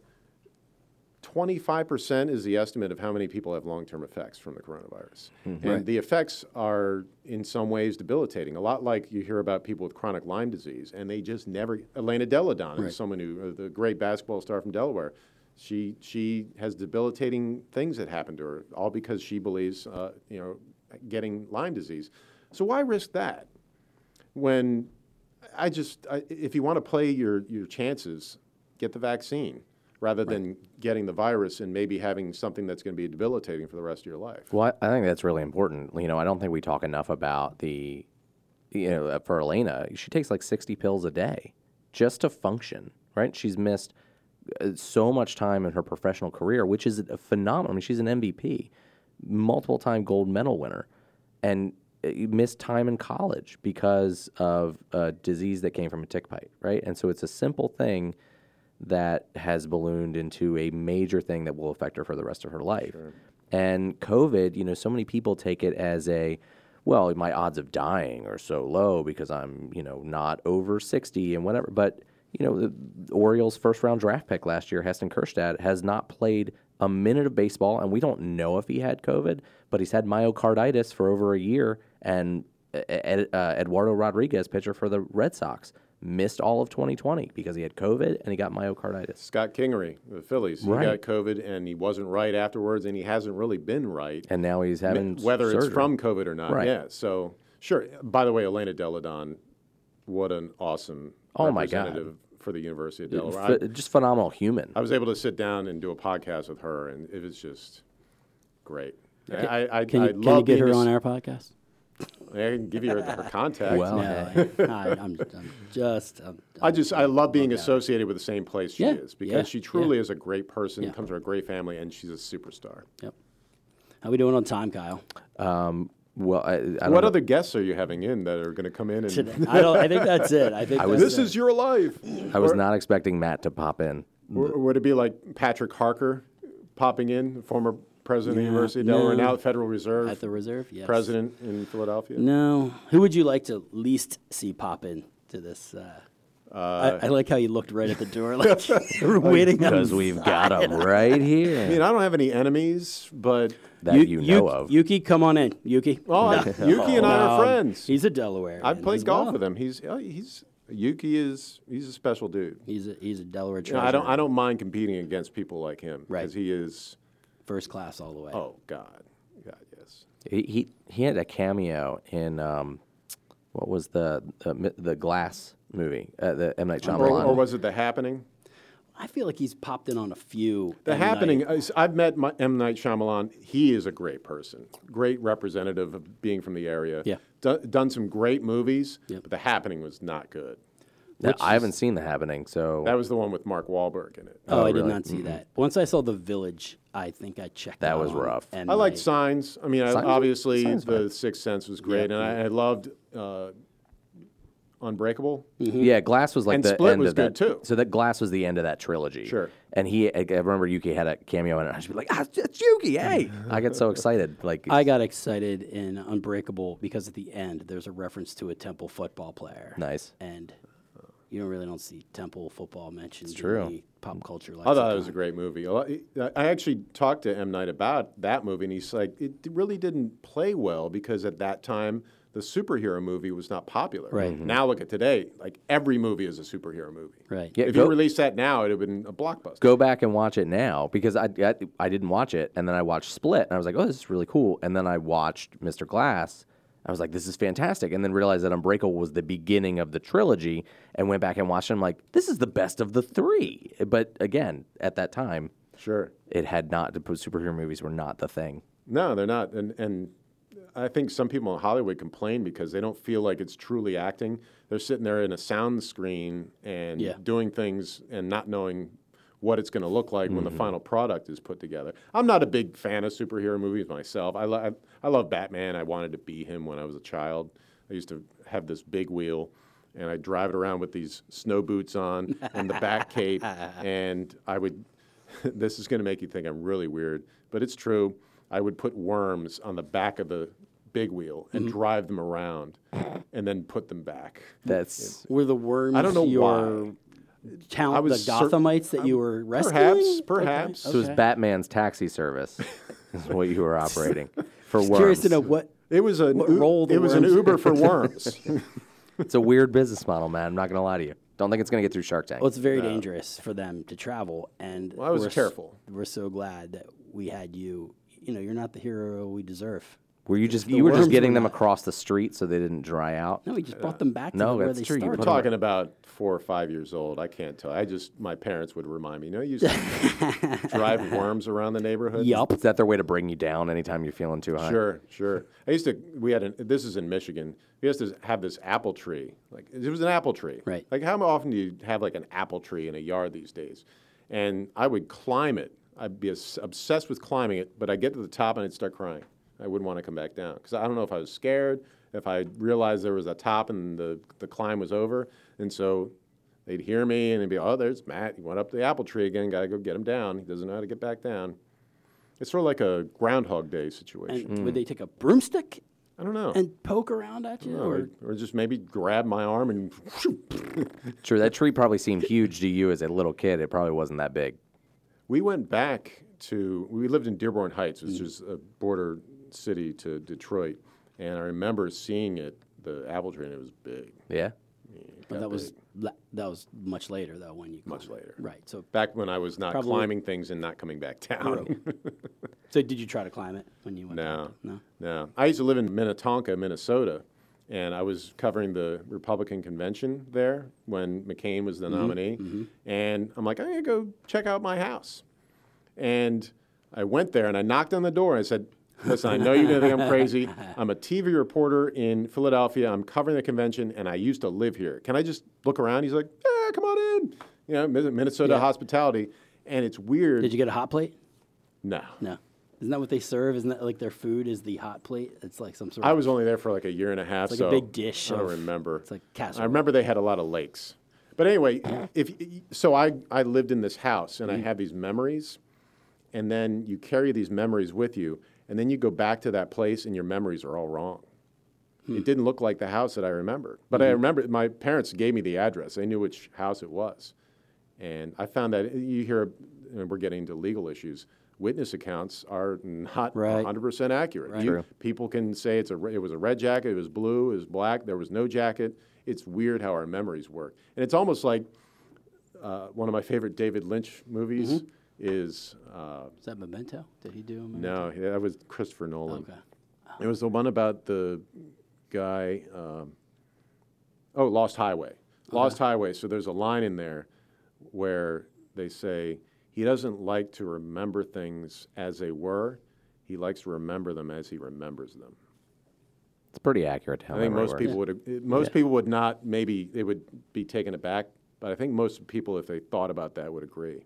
Speaker 1: 25% is the estimate of how many people have long term effects from the coronavirus. And the effects are, in some ways, debilitating. A lot like you hear about people with chronic Lyme disease, and they just never. Elena Delle Donne
Speaker 3: Right.
Speaker 1: is someone who, uh, the great basketball star from Delaware. She, she has debilitating things that happen to her, all because she believes, uh, you know, getting Lyme disease. So why risk that? when I just, I, if you want to play your, your chances, get the vaccine rather than getting the virus and maybe having something that's going to be debilitating for the rest of your life.
Speaker 2: Well, I I think that's really important. You know, I don't think we talk enough about the, you know, uh, for Elena, she takes like 60 pills a day just to function, right? She's missed uh, so much time in her professional career, which is a phenomenal. I mean, she's an MVP, multiple time gold medal winner, and uh, missed time in college because of a disease that came from a tick bite, right? And so it's a simple thing that has ballooned into a major thing that will affect her for the rest of her life. And COVID, you know, so many people take it as a, well, my odds of dying are so low because I'm, you know, not over 60 and whatever. But, you know, the Orioles' first round draft pick last year, Heston Kjerstad, has not played a minute of baseball, and we don't know if he had COVID, but he's had myocarditis for over a year. And uh, Eduardo Rodriguez, pitcher for the Red Sox, missed all of 2020 because he had COVID and he got myocarditis.
Speaker 1: Scott Kingery, the Phillies, he
Speaker 2: Right.
Speaker 1: got COVID and he wasn't right afterwards, and he hasn't really been right,
Speaker 2: And now he's having
Speaker 1: whether it's from COVID or not.
Speaker 2: Right.
Speaker 1: Yeah. So sure. By the way, Elena Delle Donne, what an awesome
Speaker 2: Oh, my God.
Speaker 1: for the University of Delaware.
Speaker 2: Ph- just phenomenal human.
Speaker 1: I was able to sit down and do a podcast with her, and it was just great. I, I,
Speaker 3: Can
Speaker 1: I
Speaker 3: you, can
Speaker 1: love
Speaker 3: you get her on our podcast?
Speaker 1: I can give you her, her contact.
Speaker 2: Well,
Speaker 3: No, I, I, I'm, I'm just. I'm,
Speaker 1: I just I love being
Speaker 3: that.
Speaker 1: associated with the same place she
Speaker 3: Yeah,
Speaker 1: is because
Speaker 3: yeah,
Speaker 1: she truly is a great person,
Speaker 3: Yeah.
Speaker 1: comes from a great family, and she's a superstar.
Speaker 3: Yep. How we doing on time, Kyle?
Speaker 2: Um, well, I, I don't
Speaker 1: What
Speaker 2: know.
Speaker 1: other guests are you having in that are going to come in and
Speaker 3: Today, I don't. I think that's it. I think that's
Speaker 1: this
Speaker 3: it.
Speaker 1: is your life?
Speaker 2: I was
Speaker 1: Or-
Speaker 2: not expecting Matt to pop in.
Speaker 1: or would it be like Patrick Harker popping in, former president of the University of Delaware,
Speaker 3: no.
Speaker 1: now at Federal Reserve,
Speaker 3: at the reserve. Yes.
Speaker 1: president in Philadelphia?
Speaker 3: No. Who would you like to least see pop in to this? Uh, I, I like how you looked right at the door, like you were waiting
Speaker 2: Because we've got him right here.
Speaker 1: I mean, I don't have any enemies, but
Speaker 2: that you, know
Speaker 3: Yu-
Speaker 2: of.
Speaker 3: Ukee, come on in. Ukee.
Speaker 1: oh, I- Ukee and I are
Speaker 3: No,
Speaker 1: friends.
Speaker 3: He's a Delaware.
Speaker 1: I've played golf with him. He's uh, he's Ukee is he's a special dude.
Speaker 3: He's a he's a Delaware
Speaker 1: You know. I don't I don't mind competing against people like him
Speaker 3: Right.
Speaker 1: because he is.
Speaker 3: First class all the way.
Speaker 1: Oh God, God yes.
Speaker 2: he, he he had a cameo in um, what was the the, the Glass movie, uh, the M Night
Speaker 1: Or,
Speaker 2: Shyamalan.
Speaker 1: or was it The Happening?
Speaker 3: I feel like he's popped in on a few.
Speaker 1: The
Speaker 3: M.
Speaker 1: Happening.
Speaker 3: Night.
Speaker 1: I've met my, M Night Shyamalan. He is a great person, great representative of being from the area.
Speaker 3: Yeah.
Speaker 1: Do, done some great movies,
Speaker 3: Yep.
Speaker 1: but The Happening was not good.
Speaker 2: Now,
Speaker 1: Which
Speaker 2: I haven't seen the happening, so
Speaker 1: That was the one with Mark Wahlberg in it.
Speaker 3: Oh,
Speaker 2: Oh,
Speaker 3: I did
Speaker 2: really?
Speaker 3: not see that. Once I saw The Village, I think I checked
Speaker 2: That
Speaker 3: out
Speaker 2: was
Speaker 3: on
Speaker 2: rough.
Speaker 1: I liked
Speaker 3: Night.
Speaker 1: Signs. I mean, I,
Speaker 2: Signs-
Speaker 1: obviously,
Speaker 2: Signs
Speaker 1: The
Speaker 2: fine.
Speaker 1: Sixth Sense was great,
Speaker 3: Yeah.
Speaker 1: and I, I loved uh, Unbreakable.
Speaker 2: yeah, Glass was like
Speaker 1: And
Speaker 2: the
Speaker 1: Split
Speaker 2: end
Speaker 1: was
Speaker 2: of that.
Speaker 1: good, too.
Speaker 2: So that Glass was the end of that trilogy.
Speaker 1: Sure.
Speaker 2: And he, I I remember Ukee had a cameo in it. I should be like, ah, it's Ukee, hey! I get so excited. Like,
Speaker 3: I got excited in Unbreakable because at the end there's a reference to a Temple football player.
Speaker 2: nice.
Speaker 3: And you don't really don't see Temple football mentioned in
Speaker 2: true.
Speaker 3: the pop culture.
Speaker 1: I thought it was a great movie. I actually talked to M. Night about that movie, and he's like, it really didn't play well because at that time, the superhero movie was not popular.
Speaker 3: Right. Mm-hmm.
Speaker 1: Now look at today. Like, every movie is a superhero movie.
Speaker 3: Right.
Speaker 2: Yeah,
Speaker 1: if
Speaker 2: go-
Speaker 1: you released that now, it would have been a blockbuster.
Speaker 2: Go back and watch it now because I, I I didn't watch it, and then I watched Split, and I was like, oh, this is really cool. And then I watched Mr. Glass. I was like, this is fantastic, and then realized that Unbreakable was the beginning of the trilogy, and went back and watched it. I'm like, this is the best of the three. But again, at that time,
Speaker 1: Sure.
Speaker 2: it had not. The superhero movies were not the thing.
Speaker 1: No, they're not. And and I think some people in Hollywood complain because they don't feel like it's truly acting. They're sitting there in a sound screen and
Speaker 3: Yeah.
Speaker 1: doing things and not knowing what it's going to look like when the mm-hmm. final product is put together. I'm not a big fan of superhero movies myself. I, lo- I, I love Batman. I wanted to be him when I was a child. I used to have this big wheel and I'd drive it around with these snow boots on and the back cape and I would this is going to make you think I'm really weird, but it's true. I would put worms on the back of the big wheel and mm-hmm. drive them around and then put them back.
Speaker 2: That's
Speaker 3: Were the worms
Speaker 1: I don't know
Speaker 3: your
Speaker 1: why.
Speaker 3: Town,
Speaker 1: I
Speaker 3: the
Speaker 1: was cer-
Speaker 3: Gothamites that you were rescuing?
Speaker 1: Perhaps, perhaps.
Speaker 2: so it was Batman's taxi service, is what you were operating for worms.
Speaker 3: Curious to know what.
Speaker 1: It was a
Speaker 3: What role the
Speaker 1: it was an
Speaker 3: worms-
Speaker 1: Uber for worms.
Speaker 2: It's a weird business model, man. I'm not gonna lie to you. Don't think it's gonna get through Shark Tank.
Speaker 3: Well, it's very dangerous for them to travel, and
Speaker 1: Well, I was
Speaker 3: we're s-
Speaker 1: careful.
Speaker 3: we're so glad that we had you. You know, you're not the hero we deserve.
Speaker 2: Were you just
Speaker 3: the
Speaker 2: you were just
Speaker 3: worms
Speaker 2: getting
Speaker 3: were
Speaker 2: them across the street so they didn't dry out?
Speaker 3: No, we just brought uh, them back to
Speaker 2: no,
Speaker 3: where
Speaker 2: that's
Speaker 3: they
Speaker 2: true. You
Speaker 3: started.
Speaker 1: We're talking about four or five years old. I can't tell. I just my parents would remind me. You know, you used to drive worms around the neighborhood.
Speaker 3: Yup.
Speaker 2: Is that their way to bring you down anytime you're feeling too high?
Speaker 1: Sure, sure. I used to. We had an. This is in Michigan. We used to have this apple tree. Like it was an apple tree.
Speaker 3: Right.
Speaker 1: Like how often do you have like an apple tree in a yard these days? And I would climb it. I'd be as- obsessed with climbing it, but I'd get to the top and I'd start crying. I wouldn't want to come back down because I don't know if I was scared, if I realized there was a top and the the climb was over, and so. They'd hear me and they'd be, oh, there's Matt. He went up the apple tree again. Got to go get him down. He doesn't know how to get back down. It's sort of like a Groundhog Day situation.
Speaker 3: And would they take a broomstick
Speaker 1: I don't know.
Speaker 3: and poke around at you?
Speaker 1: or,
Speaker 3: or
Speaker 1: or just maybe grab my arm and
Speaker 2: Sure, that tree probably seemed huge to you as a little kid. It probably wasn't that big.
Speaker 1: we went back to we lived in Dearborn Heights, which mm. is a border city to Detroit, and I remember seeing it, the apple tree, and it was big.
Speaker 2: Yeah.
Speaker 3: Well,
Speaker 1: got
Speaker 3: that was la- that was much later though when you
Speaker 1: Much
Speaker 3: climbed.
Speaker 1: later.
Speaker 3: Right. So
Speaker 1: Back when I was not
Speaker 3: Probably-
Speaker 1: climbing things and not coming back down.
Speaker 3: so did you try to climb it when you went?
Speaker 1: No.
Speaker 3: up? No.
Speaker 1: No. I used to live in Minnetonka, Minnesota, and I was covering the Republican convention there when McCain was the mm-hmm. nominee. Mm-hmm. And I'm like, I'm going to go check out my house. And I went there and I knocked on the door and I said, Listen, I know you're going to think I'm crazy. I'm a TV reporter in Philadelphia. I'm covering the convention and I used to live here. Can I just look around? He's like, Yeah, come on in. You know, Minnesota
Speaker 3: Yeah.
Speaker 1: hospitality. And it's weird.
Speaker 3: Did you get a hot plate?
Speaker 1: no.
Speaker 3: No. Isn't that what they serve? Isn't that like their food is the hot plate? It's like some sort of
Speaker 1: I was only there for like a year and a half.
Speaker 3: It's like a big dish
Speaker 1: I don't
Speaker 3: of-
Speaker 1: remember.
Speaker 3: it's like
Speaker 1: I remember they had a lot of lakes. But anyway, if so, I I lived in this house and I
Speaker 3: Mm-hmm.
Speaker 1: have these memories, and then you carry these memories with you, and then you go back to that place and your memories are all wrong.
Speaker 3: Hmm.
Speaker 1: It didn't look like the house that I remembered, but I remember my parents gave me the address. They knew which house it was, and I found that you hear, and we're getting into legal issues. Witness accounts are not
Speaker 3: Right.
Speaker 1: 100% accurate.
Speaker 3: Right.
Speaker 1: You- People can say it's a it was a red jacket, it was blue, it was black, there was no jacket. It's weird how our memories work, and it's almost like uh, one of my favorite David Lynch movies
Speaker 3: Mm-hmm.
Speaker 1: Is uh,
Speaker 3: Is that Memento? Did he do a Memento?
Speaker 1: no, that was Christopher Nolan.
Speaker 3: Okay.
Speaker 1: It was the one about the guy. Um, oh, Lost Highway. Lost Highway. So there's a line in there where they say he doesn't like to remember things as they were. He likes to remember them as he remembers them.
Speaker 2: It's pretty accurate. How
Speaker 1: I think most
Speaker 2: works.
Speaker 1: people would most people would not maybe they would be taken aback, but I think most people, if they thought about that, would agree.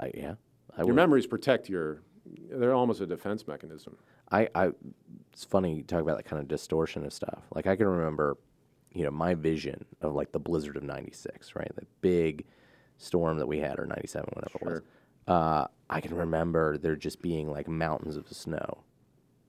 Speaker 2: I, yeah, I
Speaker 1: Your
Speaker 2: would.
Speaker 1: memories protect your. They're almost a defense mechanism.
Speaker 2: I, I, it's funny you talk about that kind of distortion of stuff. Like I can remember, you know, my vision of like the blizzard of '96, right? The big storm that we had, or '97, whatever it was. Uh, I can remember there just being like mountains of snow,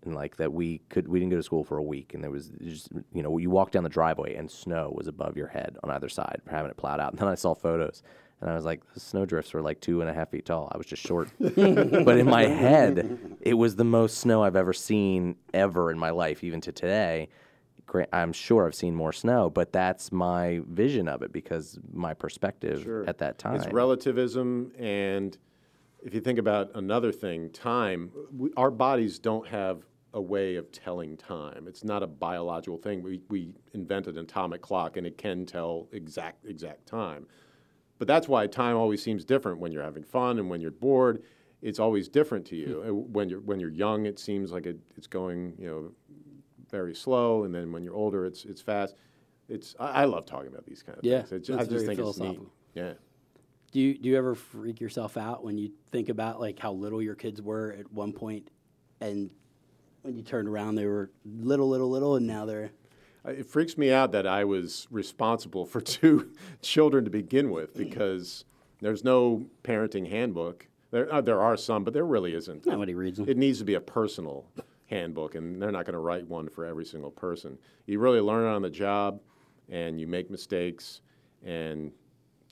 Speaker 2: and like that we could we didn't go to school for a week, and there was just you know you walk down the driveway and snow was above your head on either side, having it plowed out. And then I saw photos. And I was like, the snow drifts were like two and a half feet tall. I was just short. but in my head, it was the most snow I've ever seen ever in my life, even to today. I'm sure I've seen more snow, but that's my vision of it because my perspective at that time.
Speaker 1: It's relativism, and if you think about another thing, time. We, our bodies don't have a way of telling time. It's not a biological thing. We we invented an atomic clock, and it can tell exact exact time. But that's why time always seems different when you're having fun and when you're bored. It's always different to you. Uh, When you're when you're young, it seems like it, it's going you know very slow, and then when you're older, it's it's fast. It's I, I love talking about these kind of
Speaker 3: Yeah,
Speaker 1: things. It's,
Speaker 3: that's
Speaker 1: I just think it's neat. Yeah.
Speaker 3: Do you do you ever freak yourself out when you think about like how little your kids were at one point, and when you turned around they were little, little, little, and now they're
Speaker 1: It freaks me out that I was responsible for two children to begin with because there's no parenting handbook. There, uh, there are some, but there really isn't.
Speaker 3: nobody reads them.
Speaker 1: It needs to be a personal handbook, and they're not going to write one for every single person. You really learn on the job, and you make mistakes, and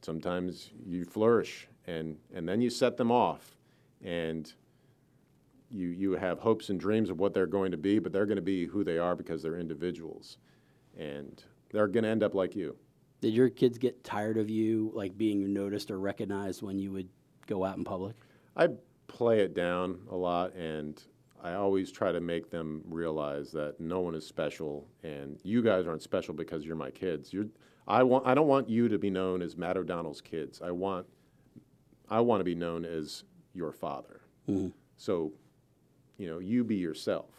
Speaker 1: sometimes you flourish, and, and then you set them off, and you, you have hopes and dreams of what they're going to be, but they're going to be who they are because they're individuals, and they're going to end up like you.
Speaker 3: Did your kids get tired of you like being noticed or recognized when you would go out in public?
Speaker 1: I play it down a lot, and I always try to make them realize that no one is special, and you guys aren't special because you're my kids. You're, I want, I don't want you to be known as Matt O'Donnell's kids. I want, I want to be known as your father. Mm-hmm. So, you know, you be yourself.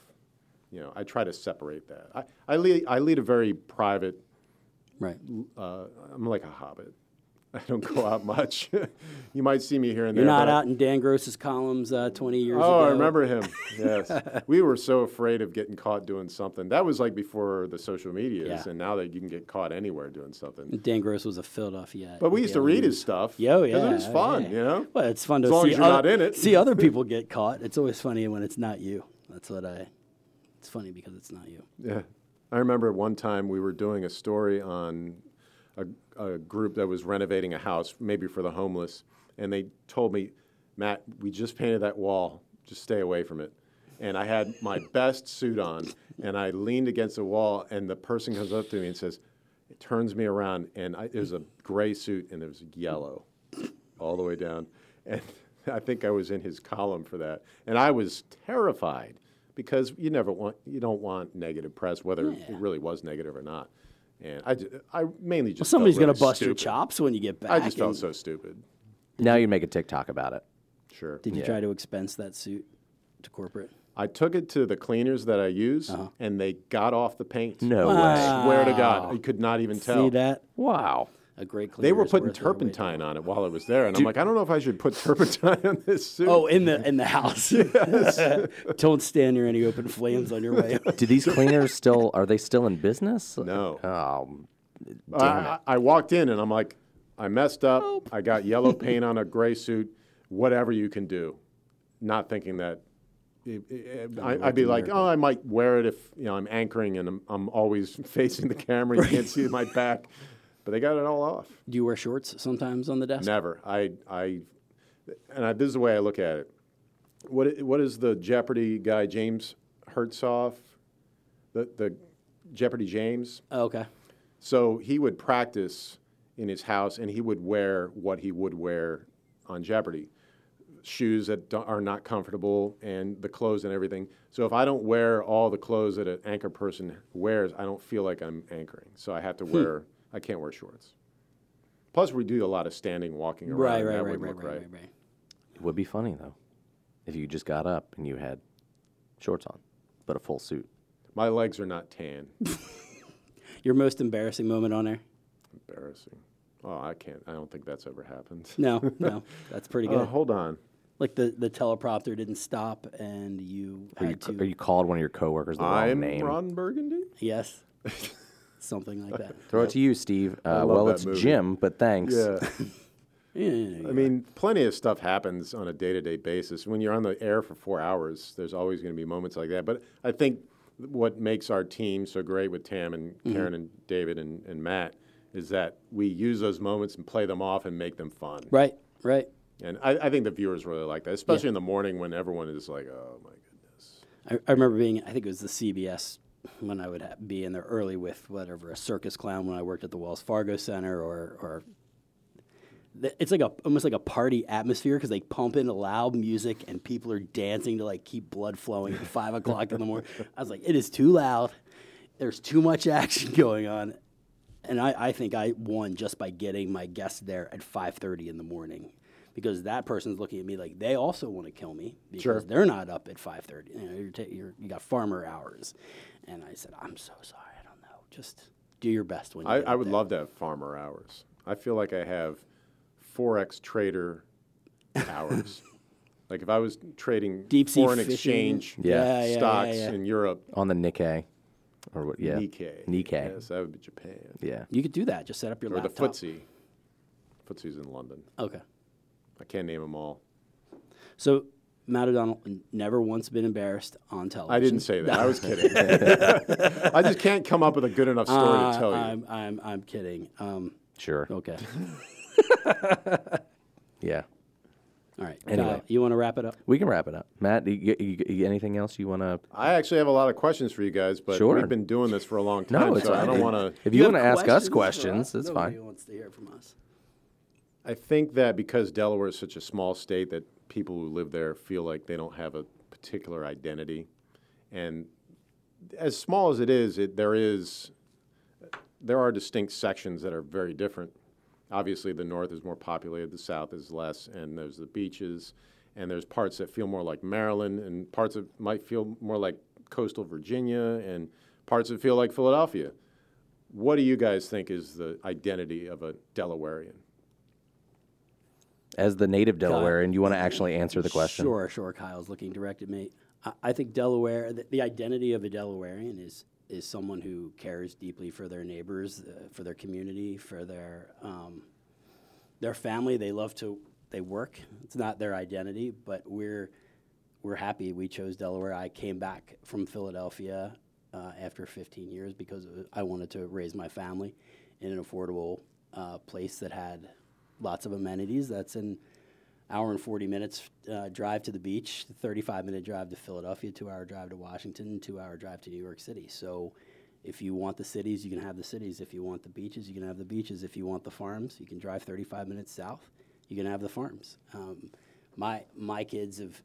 Speaker 1: You know, I try to separate that. I, I lead, I lead a very private.
Speaker 3: Right.
Speaker 1: Uh, I'm like a hobbit. I don't go out much. you might see me here and there.
Speaker 3: You're
Speaker 1: there.
Speaker 3: not
Speaker 1: but I-
Speaker 3: out in Dan Gross's columns uh, 20 years ago.
Speaker 1: Oh, I remember him. Yes, we were so afraid of getting caught doing something. That was like before the social medias,
Speaker 3: Yeah.
Speaker 1: and now that you can get caught anywhere doing something.
Speaker 3: Dan Gross was a Philadelphia.
Speaker 1: But we used to read his stuff.
Speaker 3: Yeah, oh,
Speaker 1: 'cause
Speaker 3: yeah,
Speaker 1: it was
Speaker 3: oh,
Speaker 1: fun,
Speaker 3: yeah.
Speaker 1: you know.
Speaker 3: Well, it's fun to
Speaker 1: As long
Speaker 3: see
Speaker 1: as you're
Speaker 3: other,
Speaker 1: not in it.
Speaker 3: see other people get caught. It's always funny when it's not you. That's what I. It's funny because it's not you.
Speaker 1: Yeah. I remember one time we were doing a story on a, a group that was renovating a house, maybe for the homeless, and they told me, Matt, we just painted that wall. Just stay away from it. And I had my best suit on, and I leaned against the wall, and the person comes up to me and says, it turns me around, and I, it was a gray suit, and it was yellow all the way down. And I think I was in his column for that. And I was terrified because you never want, you don't want negative press, whether it really was negative or not. And I, ju- I mainly just
Speaker 3: Well, somebody's
Speaker 1: felt
Speaker 3: gonna
Speaker 1: really
Speaker 3: bust your chops when you get back.
Speaker 1: I just felt so stupid.
Speaker 2: now you make a TikTok about it.
Speaker 1: Sure.
Speaker 3: Did you try to expense that suit to corporate?
Speaker 1: I took it to the cleaners that I use,
Speaker 3: Uh-huh.
Speaker 1: and they got off the paint.
Speaker 2: No
Speaker 3: Wow.
Speaker 2: way.
Speaker 1: I swear to God, you could not even tell.
Speaker 3: See that?
Speaker 2: Wow.
Speaker 3: A great.
Speaker 1: They were putting
Speaker 3: worth their weight.
Speaker 1: turpentine on it while it was there, and I'm like, I don't know if I should put turpentine on this suit.
Speaker 3: Oh, in the in the house. Don't stand near any open flames on your way.
Speaker 2: Do these cleaners still are they still in business?
Speaker 1: No.
Speaker 2: Oh,
Speaker 1: I, I, I walked in and I'm like, I messed up. I got yellow paint on a gray suit. Whatever you can do, not thinking that. Eh, eh, eh, it- it- I, I'd be like, oh, I might wear it if you know I'm anchoring and I'm, I'm always facing the camera. You can't see my back, but they got it all off.
Speaker 3: Do you wear shorts sometimes on the desk?
Speaker 1: Never. I, I, and I, this is the way I look at it. What, what is the Jeopardy guy, James Hertzoff? The, the Jeopardy James?
Speaker 3: Oh, okay.
Speaker 1: So he would practice in his house and he would wear what he would wear on Jeopardy shoes that are not comfortable and the clothes and everything. So if I don't wear all the clothes that an anchor person wears, I don't feel like I'm anchoring. So I have to hmm. wear, I can't wear shorts. Plus, we do a lot of standing, walking around.
Speaker 3: Right, right,
Speaker 1: that
Speaker 3: right,
Speaker 1: wouldn't
Speaker 3: right,
Speaker 1: look
Speaker 3: right, right, right.
Speaker 2: it would be funny though, if you just got up and you had shorts on, but a full suit.
Speaker 1: My legs are not tan.
Speaker 3: Your most embarrassing moment on air?
Speaker 1: Embarrassing. Oh, I can't. I don't think that's ever happened.
Speaker 3: No, no, that's pretty good.
Speaker 1: Uh, hold on.
Speaker 3: like the, the teleprompter didn't stop and you
Speaker 2: Or you,
Speaker 3: had to.
Speaker 2: or you called one of your coworkers the wrong
Speaker 1: I'm
Speaker 2: name.
Speaker 1: Ron Burgundy.
Speaker 3: yes, something like that.
Speaker 2: Throw it to you, Steve. Uh,
Speaker 1: love
Speaker 2: well,
Speaker 1: that
Speaker 2: it's
Speaker 1: movie.
Speaker 2: Jim, but thanks.
Speaker 1: Yeah.
Speaker 3: Yeah, yeah, yeah.
Speaker 1: I mean, plenty of stuff happens on a day to day basis. When you're on the air for four hours, there's always going to be moments like that. But I think what makes our team so great with Tam and Karen and David and, and Matt is that we use those moments and play them off and make them fun.
Speaker 3: right, right.
Speaker 1: And I, I think the viewers really like that, especially in the morning when everyone is like, oh my goodness.
Speaker 3: I, I remember being, I think it was the CBS when I would ha- be in there early with whatever a circus clown when I worked at the Wells Fargo Center or or it's like a almost like a party atmosphere because they pump in loud music and people are dancing to like keep blood flowing at five o'clock in the morning. I was like, it is too loud. There's too much action going on, and I, I think I won just by getting my guests there at five thirty in the morning. Because that person's looking at me like they also want to kill me because
Speaker 1: Sure.
Speaker 3: they're not up at five thirty. You know, you're, ta- you're you got farmer hours, and I said, I'm so sorry. I don't know. Just do your best when you
Speaker 1: I,
Speaker 3: get
Speaker 1: I would
Speaker 3: there."
Speaker 1: love to have farmer hours. I feel like I have forex trader hours. like if I was trading
Speaker 3: Deep sea
Speaker 1: foreign
Speaker 3: fishing.
Speaker 1: exchange
Speaker 2: Yeah.
Speaker 3: Yeah, yeah,
Speaker 1: stocks
Speaker 3: yeah, yeah.
Speaker 1: in Europe,
Speaker 2: On the Nikkei. Or what? Yeah.
Speaker 1: Nikkei.
Speaker 2: Nikkei.
Speaker 1: Yes, that would be Japan.
Speaker 2: Yeah.
Speaker 3: You could do that. Just set up your
Speaker 1: Or the
Speaker 3: laptop.
Speaker 1: FTSE. FTSE's in London.
Speaker 3: Okay.
Speaker 1: I can't name them all.
Speaker 3: So Matt O'Donnell never once been embarrassed on television.
Speaker 1: I didn't say that. I was kidding. I just can't come up with a good enough story
Speaker 3: Uh,
Speaker 1: to tell you.
Speaker 3: I'm, I'm, I'm kidding. Um,
Speaker 2: Sure.
Speaker 3: okay.
Speaker 2: Yeah.
Speaker 3: All right.
Speaker 2: Anyway.
Speaker 3: Kyle, you want to wrap it up?
Speaker 2: We can wrap it up. Matt, you, you, you, you- anything else you want to?
Speaker 1: I actually have a lot of questions for you guys, but
Speaker 2: Sure.
Speaker 1: we've been doing this for a long
Speaker 2: No,
Speaker 1: time,
Speaker 2: it's
Speaker 1: so I don't want to.
Speaker 2: If you,
Speaker 3: have
Speaker 2: want to ask us questions, that's
Speaker 3: Nobody
Speaker 2: fine.
Speaker 3: wants to hear from us.
Speaker 1: I think that because Delaware is such a small state, that people who live there feel like they don't have a particular identity, and as small as it is, it, there is there are distinct sections that are very different. Obviously, the north is more populated, the south is less, and there's the beaches, and there's parts that feel more like Maryland, and parts that might feel more like coastal Virginia, and parts that feel like Philadelphia. What do you guys think is the identity of a Delawarean?
Speaker 2: As the native Delaware, and you want to actually answer the question?
Speaker 3: Sure, sure. Kyle's looking direct at me. I, I think Delaware, the, the identity of a Delawarean is is someone who cares deeply for their neighbors, uh, for their community, for their um, their family. They love to they work. It's not their identity, but we're we're happy we chose Delaware. I came back from Philadelphia uh, after 15 years because I wanted to raise my family in an affordable uh, place that had lots of amenities. That's an hour and 40 minutes uh, drive to the beach, 35 minute drive to Philadelphia, two hour drive to Washington, two hour drive to New York City. So if you want the cities, you can have the cities. If you want the beaches, you can have the beaches. If you want the farms, you can drive 35 minutes south. You can have the farms. Um, my my kids have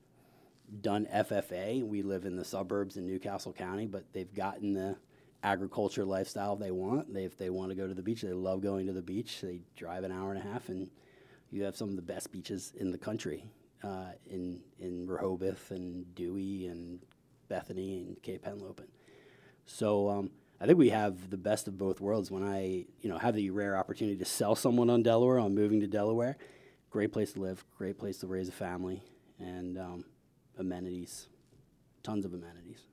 Speaker 3: done FFA. We live in the suburbs in New Castle County, but they've gotten the agriculture lifestyle they want. They, if they want to go to the beach, they love going to the beach. They drive an hour and a half, and you have some of the best beaches in the country uh, in in Rehoboth and Dewey and Bethany and Cape Henlopen. So um, I think we have the best of both worlds. When I you know have the rare opportunity to sell someone on Delaware, on moving to Delaware, great place to live, great place to raise a family, and um, amenities, tons of amenities.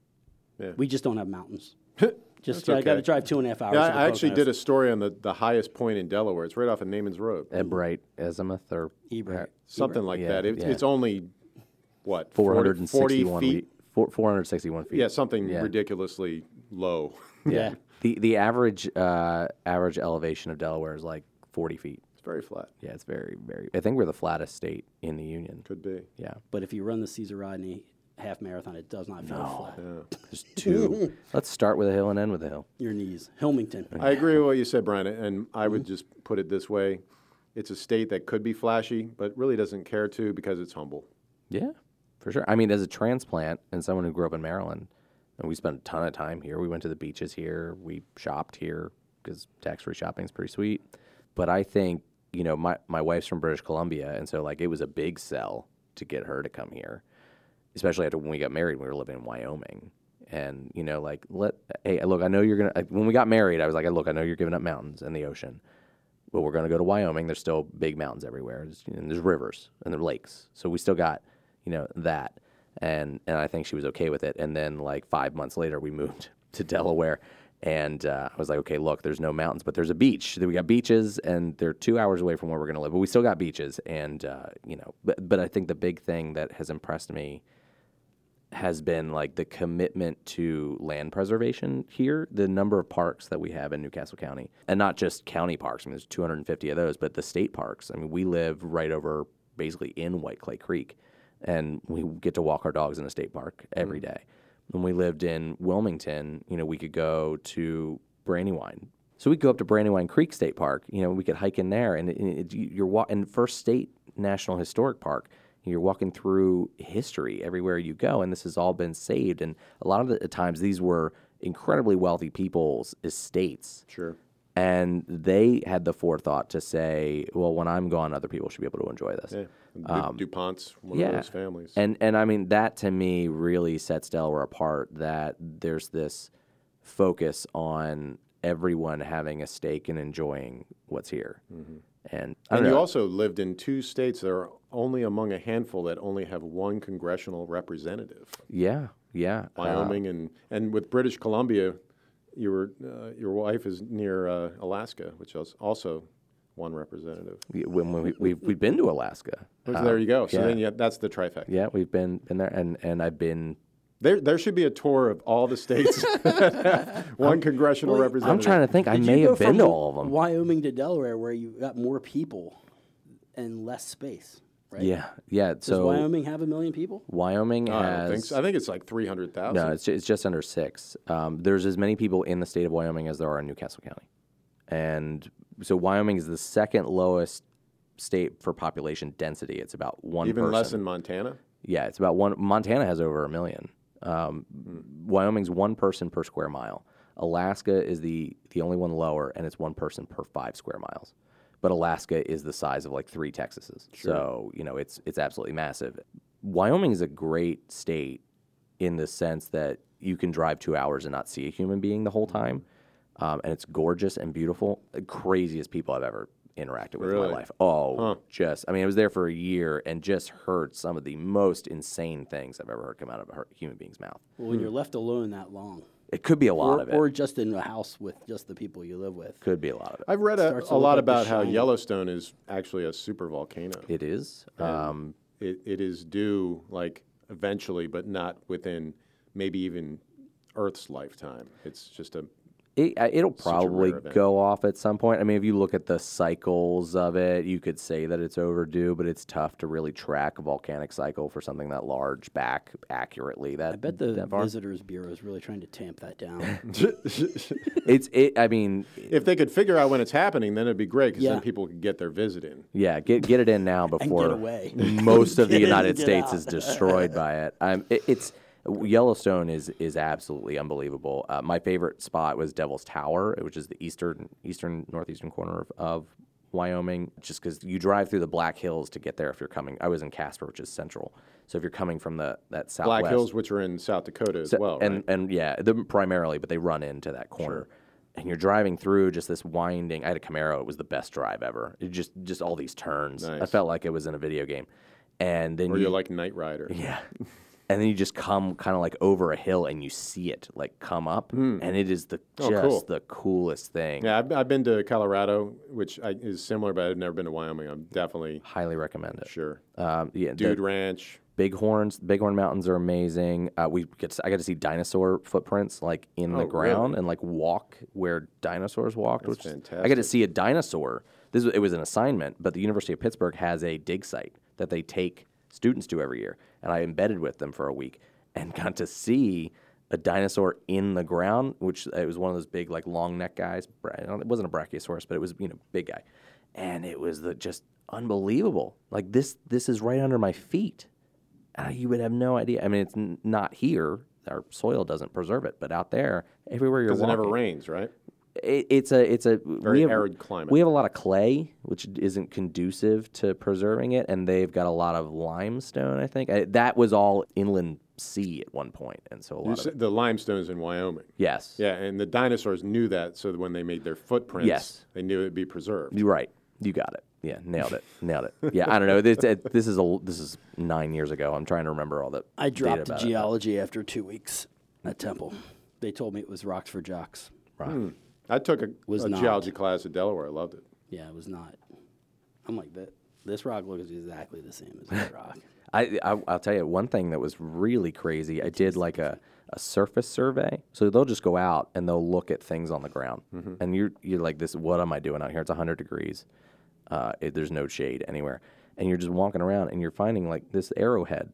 Speaker 1: Yeah.
Speaker 3: We just don't have mountains. Just
Speaker 1: That's
Speaker 3: I got to drive two and a half hours.
Speaker 1: Yeah, I actually did a story on the, the highest point in Delaware. It's right off of Naaman's Road.
Speaker 2: Ebright, Azimuth, or
Speaker 3: Ebert.
Speaker 1: Something like
Speaker 2: Yeah,
Speaker 1: that. It,
Speaker 2: yeah.
Speaker 1: It's only, what, 40 40
Speaker 2: 461
Speaker 1: feet?
Speaker 2: feet. Four, 461 feet.
Speaker 1: Yeah, something
Speaker 2: Yeah.
Speaker 1: ridiculously low.
Speaker 3: Yeah.
Speaker 2: The the average uh, average elevation of Delaware is like 40 feet.
Speaker 1: It's very flat.
Speaker 2: Yeah, it's very very. I think we're the flattest state in the union.
Speaker 1: Could be.
Speaker 2: Yeah,
Speaker 3: But if you run the Caesar Rodney half marathon, it does not feel flat.
Speaker 2: there's two. Let's start with a hill and end with a hill.
Speaker 3: Your knees. Hilmington.
Speaker 1: I agree with what you said, Brian, and I would
Speaker 2: Mm-hmm.
Speaker 1: just put it this way. It's a state that could be flashy, but really doesn't care to because it's humble.
Speaker 2: Yeah, for sure. I mean, as a transplant and someone who grew up in Maryland, and we spent a ton of time here. We went to the beaches here. We shopped here because tax-free shopping is pretty sweet. But I think you know my my wife's from British Columbia, and so like it was a big sell to get her to come here, especially after when we got married. We were living in Wyoming, and you know, like let hey, look, I know you're gonna. When we got married, I was like, look, I know you're giving up mountains and the ocean, but we're gonna go to Wyoming. There's still big mountains everywhere, you there's rivers and there's lakes, so we still got you know that, and and I think she was okay with it. And then like five months later, we moved to Delaware. And uh, I was like, okay, look, there's no mountains, but there's a beach. We got beaches, and they're two hours away from where we're going to live, but we still got beaches. And uh, you know, but but I think the big thing that has impressed me has been like the commitment to land preservation here. The number of parks that we have in New Castle County, and not just county parks. I mean, there's 250 of those, but the state parks. I mean, we live right over, basically in White Clay Creek, and we get to walk our dogs in a state park every mm. day. When we lived in Wilmington, you know, we could go to Brandywine. So we'd go up to Brandywine Creek State Park. You know, we could hike in there, and it, it, you're wa- in First State National Historic Park. You're walking through history everywhere you go, and this has all been saved. And a lot of the times, these were incredibly wealthy people's estates,
Speaker 1: Sure.
Speaker 2: and they had the forethought to say, "Well, when I'm gone, other people should be able to enjoy this."
Speaker 1: Yeah. Du- um, DuPont's one
Speaker 2: yeah.
Speaker 1: of those families.
Speaker 2: And and I mean that to me really sets Delaware apart. That there's this focus on everyone having a stake in enjoying what's here. Mm-hmm. And I
Speaker 1: And
Speaker 2: don't
Speaker 1: you also lived in two states that are only among a handful that only have one congressional representative.
Speaker 2: yeah, yeah. Uh,
Speaker 1: Wyoming and and with British Columbia, you were uh, your wife is near uh, Alaska, which is also one representative.
Speaker 2: we- when we, we've we've been to Alaska.
Speaker 1: So
Speaker 2: Uh,
Speaker 1: there you go. So
Speaker 2: yeah.
Speaker 1: then yeah, that's the trifecta.
Speaker 2: Yeah, we've been been there, and and I've been.
Speaker 1: There there should be a tour of all the states. one congressional
Speaker 3: Well,
Speaker 1: representative.
Speaker 2: I'm trying to think. I
Speaker 3: Did
Speaker 2: may have been to all of them.
Speaker 3: Wyoming to Delaware, where you got more people and less space, right?
Speaker 2: Yeah, yeah.
Speaker 3: Does
Speaker 2: So
Speaker 3: Wyoming have a million people?
Speaker 2: Wyoming
Speaker 1: No, I
Speaker 2: has.
Speaker 1: don't think so. I think it's like three hundred thousand.
Speaker 2: No, it's, it's just under six. Um, there's as many people in the state of Wyoming as there are in New Castle County. And so Wyoming is the second lowest state for population density. It's about one
Speaker 1: even
Speaker 2: person.
Speaker 1: less in Montana.
Speaker 2: Yeah, it's about one. Montana has over a million. Um,
Speaker 1: Hmm.
Speaker 2: Wyoming's one person per square mile. Alaska is the the only one lower, and it's one person per five square miles. But Alaska is the size of like three Texases, so you know it's it's absolutely massive. Wyoming is a great state in the sense that you can drive two hours and not see a human being the whole
Speaker 1: Hmm.
Speaker 2: time, um, and it's gorgeous and beautiful. The craziest people I've ever interacted with in my life. Oh, just I mean, I was there for a year and just heard some of the most insane things I've ever heard come out of a human being's mouth.
Speaker 3: Well, when you're left alone that long,
Speaker 2: It could be a lot
Speaker 3: or,
Speaker 2: of it.
Speaker 3: or just in a house with just the people you live with.
Speaker 2: could be a lot of it.
Speaker 1: I've read a, a lot
Speaker 3: like
Speaker 1: about how
Speaker 3: Shining.
Speaker 1: Yellowstone is actually a super volcano.
Speaker 2: It is. Um,
Speaker 1: It, it is due like eventually, but not within maybe even Earth's lifetime. It's just a
Speaker 2: It, uh, it'll probably
Speaker 1: event.
Speaker 2: go off at some point. I mean, if you look at the cycles of it, you could say that it's overdue, but it's tough to really track a volcanic cycle for something that large back accurately. That
Speaker 3: I bet the
Speaker 2: that.
Speaker 3: Visitors Bureau is really trying to tamp that down.
Speaker 2: It's it. I mean,
Speaker 1: if they could figure out when it's happening, then it'd be great because
Speaker 3: Yeah.
Speaker 1: then people could get their visit in.
Speaker 2: yeah. Get get it in now before
Speaker 3: away.
Speaker 2: most of the United States
Speaker 3: out.
Speaker 2: is destroyed by it. Um, it, it's Yellowstone is is absolutely unbelievable. Uh, my favorite spot was Devil's Tower, which is the eastern eastern northeastern corner of, of Wyoming. Just because you drive through the Black Hills to get there if you're coming. I was in Casper, which is central. So if you're coming from the that southwest,
Speaker 1: Black Hills, which are in South Dakota as well,
Speaker 2: and
Speaker 1: right?
Speaker 2: and yeah, them primarily, but they run into that corner. And you're driving through just this winding. I had a Camaro. It was the best drive ever. It just just all these turns. I felt like it was in a video game. And then
Speaker 1: Or
Speaker 2: you
Speaker 1: you're like Knight Rider.
Speaker 2: yeah. And then you just come kind of like over a hill and you see it like come up, and it is the
Speaker 1: Oh,
Speaker 2: just
Speaker 1: cool.
Speaker 2: the coolest thing.
Speaker 1: Yeah, I've, I've been to Colorado, which I, is similar, but I've never been to Wyoming. I'm definitely
Speaker 2: Highly recommend it.
Speaker 1: sure.
Speaker 2: Um, yeah, the
Speaker 1: Dude Ranch.
Speaker 2: Bighorns, Bighorn Mountains are amazing. Uh, we get to, I got to see dinosaur footprints like in the
Speaker 1: Oh,
Speaker 2: ground
Speaker 1: really?
Speaker 2: and like walk where dinosaurs walked.
Speaker 1: That's
Speaker 2: which is- I got to see a dinosaur. This was, it was an assignment, but the University of Pittsburgh has a dig site that they take students do every year, and I embedded with them for a week and got to see a dinosaur in the ground, which it was one of those big like long neck guys. It wasn't a brachiosaurus, but it was you know big guy, and it was the, just unbelievable. Like this, this is right under my feet. Uh, you would have no idea. I mean, it's n- not here. Our soil doesn't preserve it, but out there, everywhere you're
Speaker 1: Because it never rains, right?
Speaker 2: It, it's a it's a
Speaker 1: Very
Speaker 2: we have,
Speaker 1: arid climate.
Speaker 2: We have a lot of clay, which isn't conducive to preserving it, and they've got a lot of limestone. I think I, that was all inland sea at one point, and so a
Speaker 1: You
Speaker 2: lot of
Speaker 1: said the limestones in Wyoming.
Speaker 2: yes,
Speaker 1: Yeah, and the dinosaurs knew that, so that when they made their footprints,
Speaker 2: Yes.
Speaker 1: they knew it'd be preserved.
Speaker 2: You're right. You got it. Yeah, nailed it. nailed it. Yeah, I don't know. This, it- this is a this is nine years ago. I'm trying to remember all that.
Speaker 3: I
Speaker 2: data
Speaker 3: dropped
Speaker 2: about it.
Speaker 3: geology after two weeks at Temple. They told me it was rocks for jocks.
Speaker 2: Right. Hmm.
Speaker 1: I took a,
Speaker 3: Was
Speaker 1: a
Speaker 3: not.
Speaker 1: geology class at Delaware. I loved it.
Speaker 3: Yeah, it was not. I'm like that. This rock looks exactly the same as that rock.
Speaker 2: I, I I'll tell you one thing that was really crazy. I did like a, a surface survey. So they'll just go out and they'll look at things on the ground, and you're you're like this. What am I doing out here? It's 100 degrees. Uh, it, there's no shade anywhere, and you're just walking around and you're finding like this arrowhead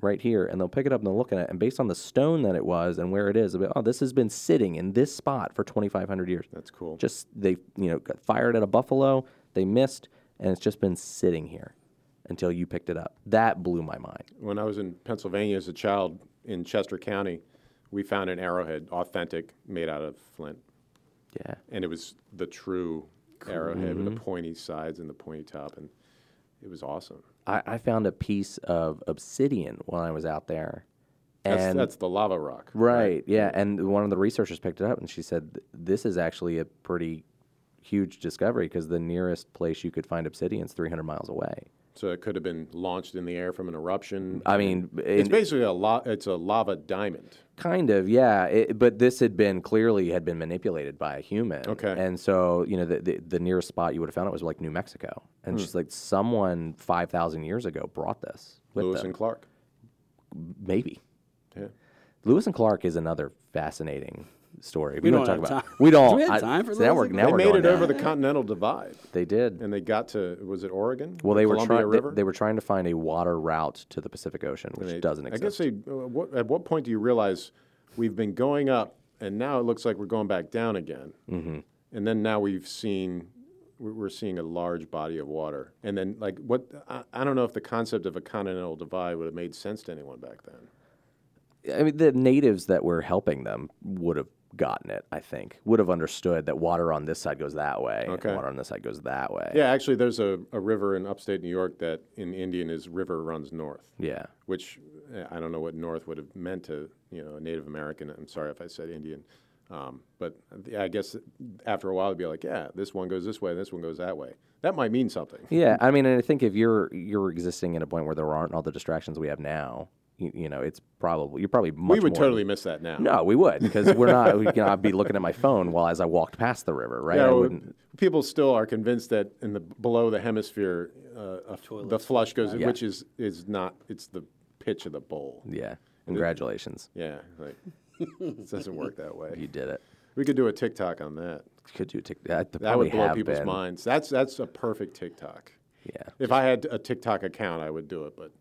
Speaker 2: right here, and they'll pick it up and they'll look at it, and based on the stone that it was and where it is, they'll be, oh, this has been sitting in this spot for 2,500 years.
Speaker 1: That's cool.
Speaker 2: Just they you know got fired at a buffalo, they missed, and it's just been sitting here until you picked it up. That blew my mind.
Speaker 1: When I was in Pennsylvania as a child in Chester County, we found an arrowhead, authentic, made out of flint.
Speaker 2: Yeah.
Speaker 1: And it was the true arrowhead with
Speaker 2: Mm-hmm.
Speaker 1: the pointy sides and the pointy top. And it was awesome.
Speaker 2: I, I found a piece of obsidian while I was out there. And
Speaker 1: that's the lava rock.
Speaker 2: right, yeah, and one of the researchers picked it up and she said this is actually a pretty huge discovery because the nearest place you could find obsidian is 300 miles away.
Speaker 1: So it could have been launched in the air from an eruption.
Speaker 2: I mean,
Speaker 1: it's basically a la- it's a lava diamond.
Speaker 2: Kind of, yeah. It, but this had been clearly had been manipulated by a human.
Speaker 1: Okay.
Speaker 2: And so, you know, the, the, the nearest spot you would have found it was like New Mexico. And
Speaker 1: Hmm.
Speaker 2: she's like, someone 5,000 years ago brought this with
Speaker 1: Lewis
Speaker 2: them.
Speaker 1: and Clark.
Speaker 2: Maybe.
Speaker 1: Yeah.
Speaker 2: Lewis and Clark is another fascinating story.
Speaker 3: We
Speaker 2: don't
Speaker 3: don't
Speaker 2: talk
Speaker 3: have
Speaker 2: about.
Speaker 3: time.
Speaker 2: We don't.
Speaker 3: Do we have time for
Speaker 2: see, now we're, now
Speaker 1: They
Speaker 2: we're
Speaker 1: made it
Speaker 2: down.
Speaker 1: over the Continental Divide,
Speaker 2: They did.
Speaker 1: and they got to was it Oregon?
Speaker 2: Well, they were trying. They, they were trying to find a water route to the Pacific Ocean, which
Speaker 1: They-
Speaker 2: doesn't exist.
Speaker 1: I
Speaker 2: exist.
Speaker 1: guess they. Uh, what, at what point do you realize we've been going up, and now it looks like we're going back down again? Mm-hmm. And then now we've seen, we're we're seeing a large body of water, and then like what? I, I don't know if the concept of a continental divide would have made sense to anyone back then.
Speaker 2: I mean, the natives that were helping them would have gotten it. I think would have understood that water on this side goes that way,
Speaker 1: Okay.
Speaker 2: and water on this side goes that way.
Speaker 1: Yeah, actually, there's a, a river in upstate New York that in Indian is river runs north.
Speaker 2: Yeah.
Speaker 1: which uh, I don't know what North would have meant to you know a Native American. I'm sorry if I said Indian, um, but I guess after a while it'd be like, yeah, this one goes this way, this one goes that way. That might mean something.
Speaker 2: Yeah, I mean, and I think if you're you're existing in a point where there aren't all the distractions we have now, you, you know, it's probably you're probably much
Speaker 1: we would
Speaker 2: more-
Speaker 1: totally miss that now.
Speaker 2: No, we would because we're not. We can I'd be looking at my phone while as I walked past the river, right?
Speaker 1: Yeah,
Speaker 2: I
Speaker 1: well,
Speaker 2: wouldn't.
Speaker 1: people still are convinced that in the below the hemisphere, uh, a, the flush goes,
Speaker 2: Yeah.
Speaker 1: which is is not. It's the pitch of the bowl.
Speaker 2: Yeah. Congratulations,
Speaker 1: Yeah, like it doesn't work that way.
Speaker 2: you did it.
Speaker 1: We could do a TikTok on that.
Speaker 2: Could you take that?
Speaker 1: That would blow people's minds. That's that's a perfect TikTok.
Speaker 2: Yeah.
Speaker 1: If I had a TikTok account, I would do it, but